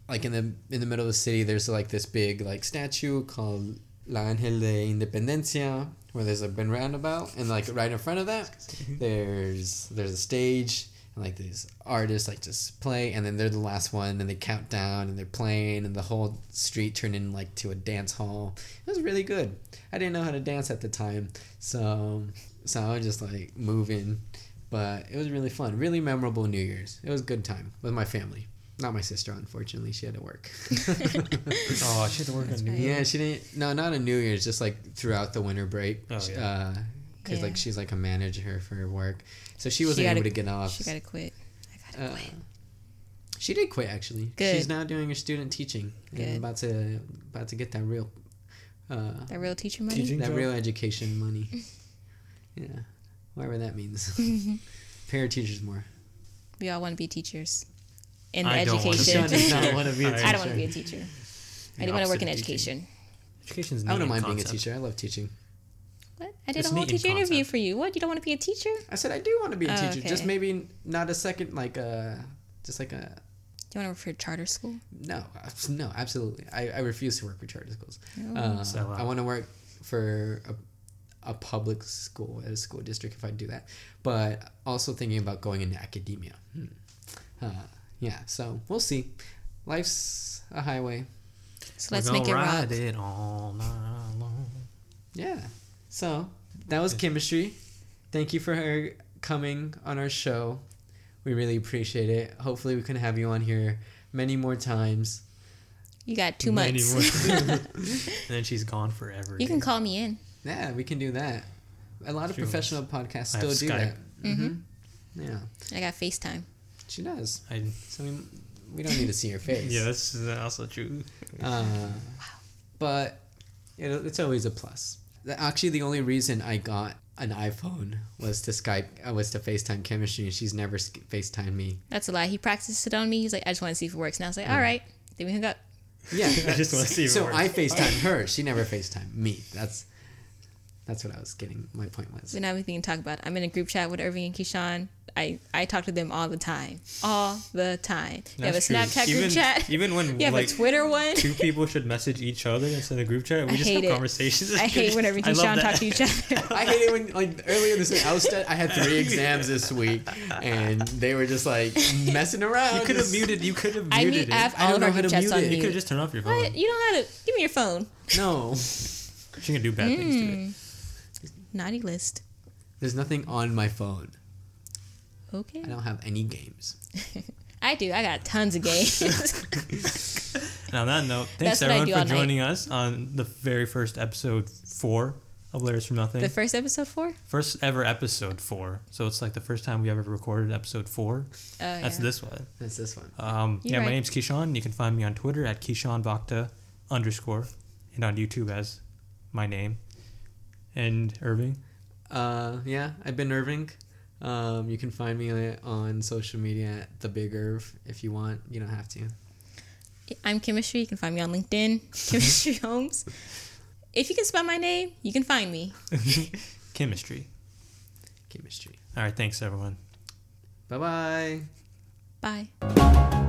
like in the in the middle of the city, there's like this big like statue called La Ángel de Independencia, where there's a been roundabout, and like right in front of that, there's there's a stage, and like these artists like just play, and then they're the last one, and they count down, and they're playing, and the whole street turned in like to a dance hall. It was really good. I didn't know how to dance at the time, so so I was just like moving, but it was really fun, really memorable New Year's. It was a good time with my family. Not my sister, unfortunately. She had to work. Oh, she had to work That's on New right. Year's. yeah, she didn't. No, not a New Year's. Just like throughout the winter break. Oh, She- yeah. uh, Cause Yeah. like she's like a manager for her work, so she wasn't gotta- able to get off. she gotta quit. I gotta Uh, quit. she did quit actually. Good. She's now doing her student teaching Good. and about to about to get that real, uh, That real teacher money. Teaching that job? real education money. yeah, whatever that means. Pay our teachers more. We all want to be teachers. In the education. I don't wanna be a teacher. Sean does not wanna be a I don't want to be a teacher. teacher. I do want to work opposite in of teaching. education. Education's I neat wouldn't in mind being a teacher. I love teaching. What? I did It's a whole neat in teacher interview for you. What? You don't want to be a teacher? I said I do want to be a Oh, teacher. Just maybe not a second, like a, just like a Do you want to work for a charter school? no, no, absolutely. I, I refuse to work for charter schools. No. Uh, So, uh, I want to work for a, a public school at a school district if I do that. But also thinking about going into academia. Hmm. Uh, yeah, so we'll see. Life's a highway. So let's We're make it gonna rock. ride it all night long. Yeah. So that was Kymastrie. Thank you for her coming on our show. We really appreciate it. Hopefully, we can have you on here many more times. You got two Many months. more- and then she's gone forever. you can call me in. Yeah, we can do that. A lot of True. professional podcasts still do Skype. that. hmm Yeah, I got FaceTime. She does. I, So we, we don't need to see her face. yeah, that's also true. Uh, but it, it's always a plus. The- Actually, the only reason I got an iPhone was to Skype, uh, was to FaceTime Kymastrie, and she's never sk- FaceTimed me. That's a lie. He practiced it on me. He's like, I just want to see if it works. And I was like, all right. Then we hung up. Yeah, I just wanna see if it So works. I FaceTime her. She never FaceTime me. That's that's what I was getting. My point was. We don't have anything to talk about. I'm in a group chat with Irving and Kishan. I, I talk to them all the time. All the time. You have a That's true. Snapchat group even, chat. Even when You have like a Twitter one. two people should message each other instead of group chat, we I just hate have it. conversations. I hate when Irving I and Kishan talk to each other. I hate it when like earlier this week I was stu- I had three exams this week and they were just like messing around. You could have muted. You could have I muted mute it. app I all don't of know our how group to chats mute on it. You could have just turned off your phone. What? You don't have to. Give me your phone. No, She can do bad things to it. Hmm. Naughty list. there's nothing on my phone. Okay. I don't have any games. I do. I got tons of games. And on that note, thanks That's everyone for all night. joining us on the very first episode four of Layers from Nothing. The first episode four? first ever episode four. So it's like the first time we ever recorded episode four. Oh, That's yeah. this one. That's this one. Um, You're yeah, my name's Kishan. You can find me on Twitter at Kishan Bhakta underscore and on YouTube as my name. And Irving. Uh, yeah, I've been Irving. Um, you can find me on- on social media at the Big Irv if you want. You don't have to. I'm Kymastrie. You can find me on LinkedIn, Kymastrie Homes. If you can spell my name, you can find me. Kymastrie. Kymastrie. All right, thanks everyone. Bye bye. Bye.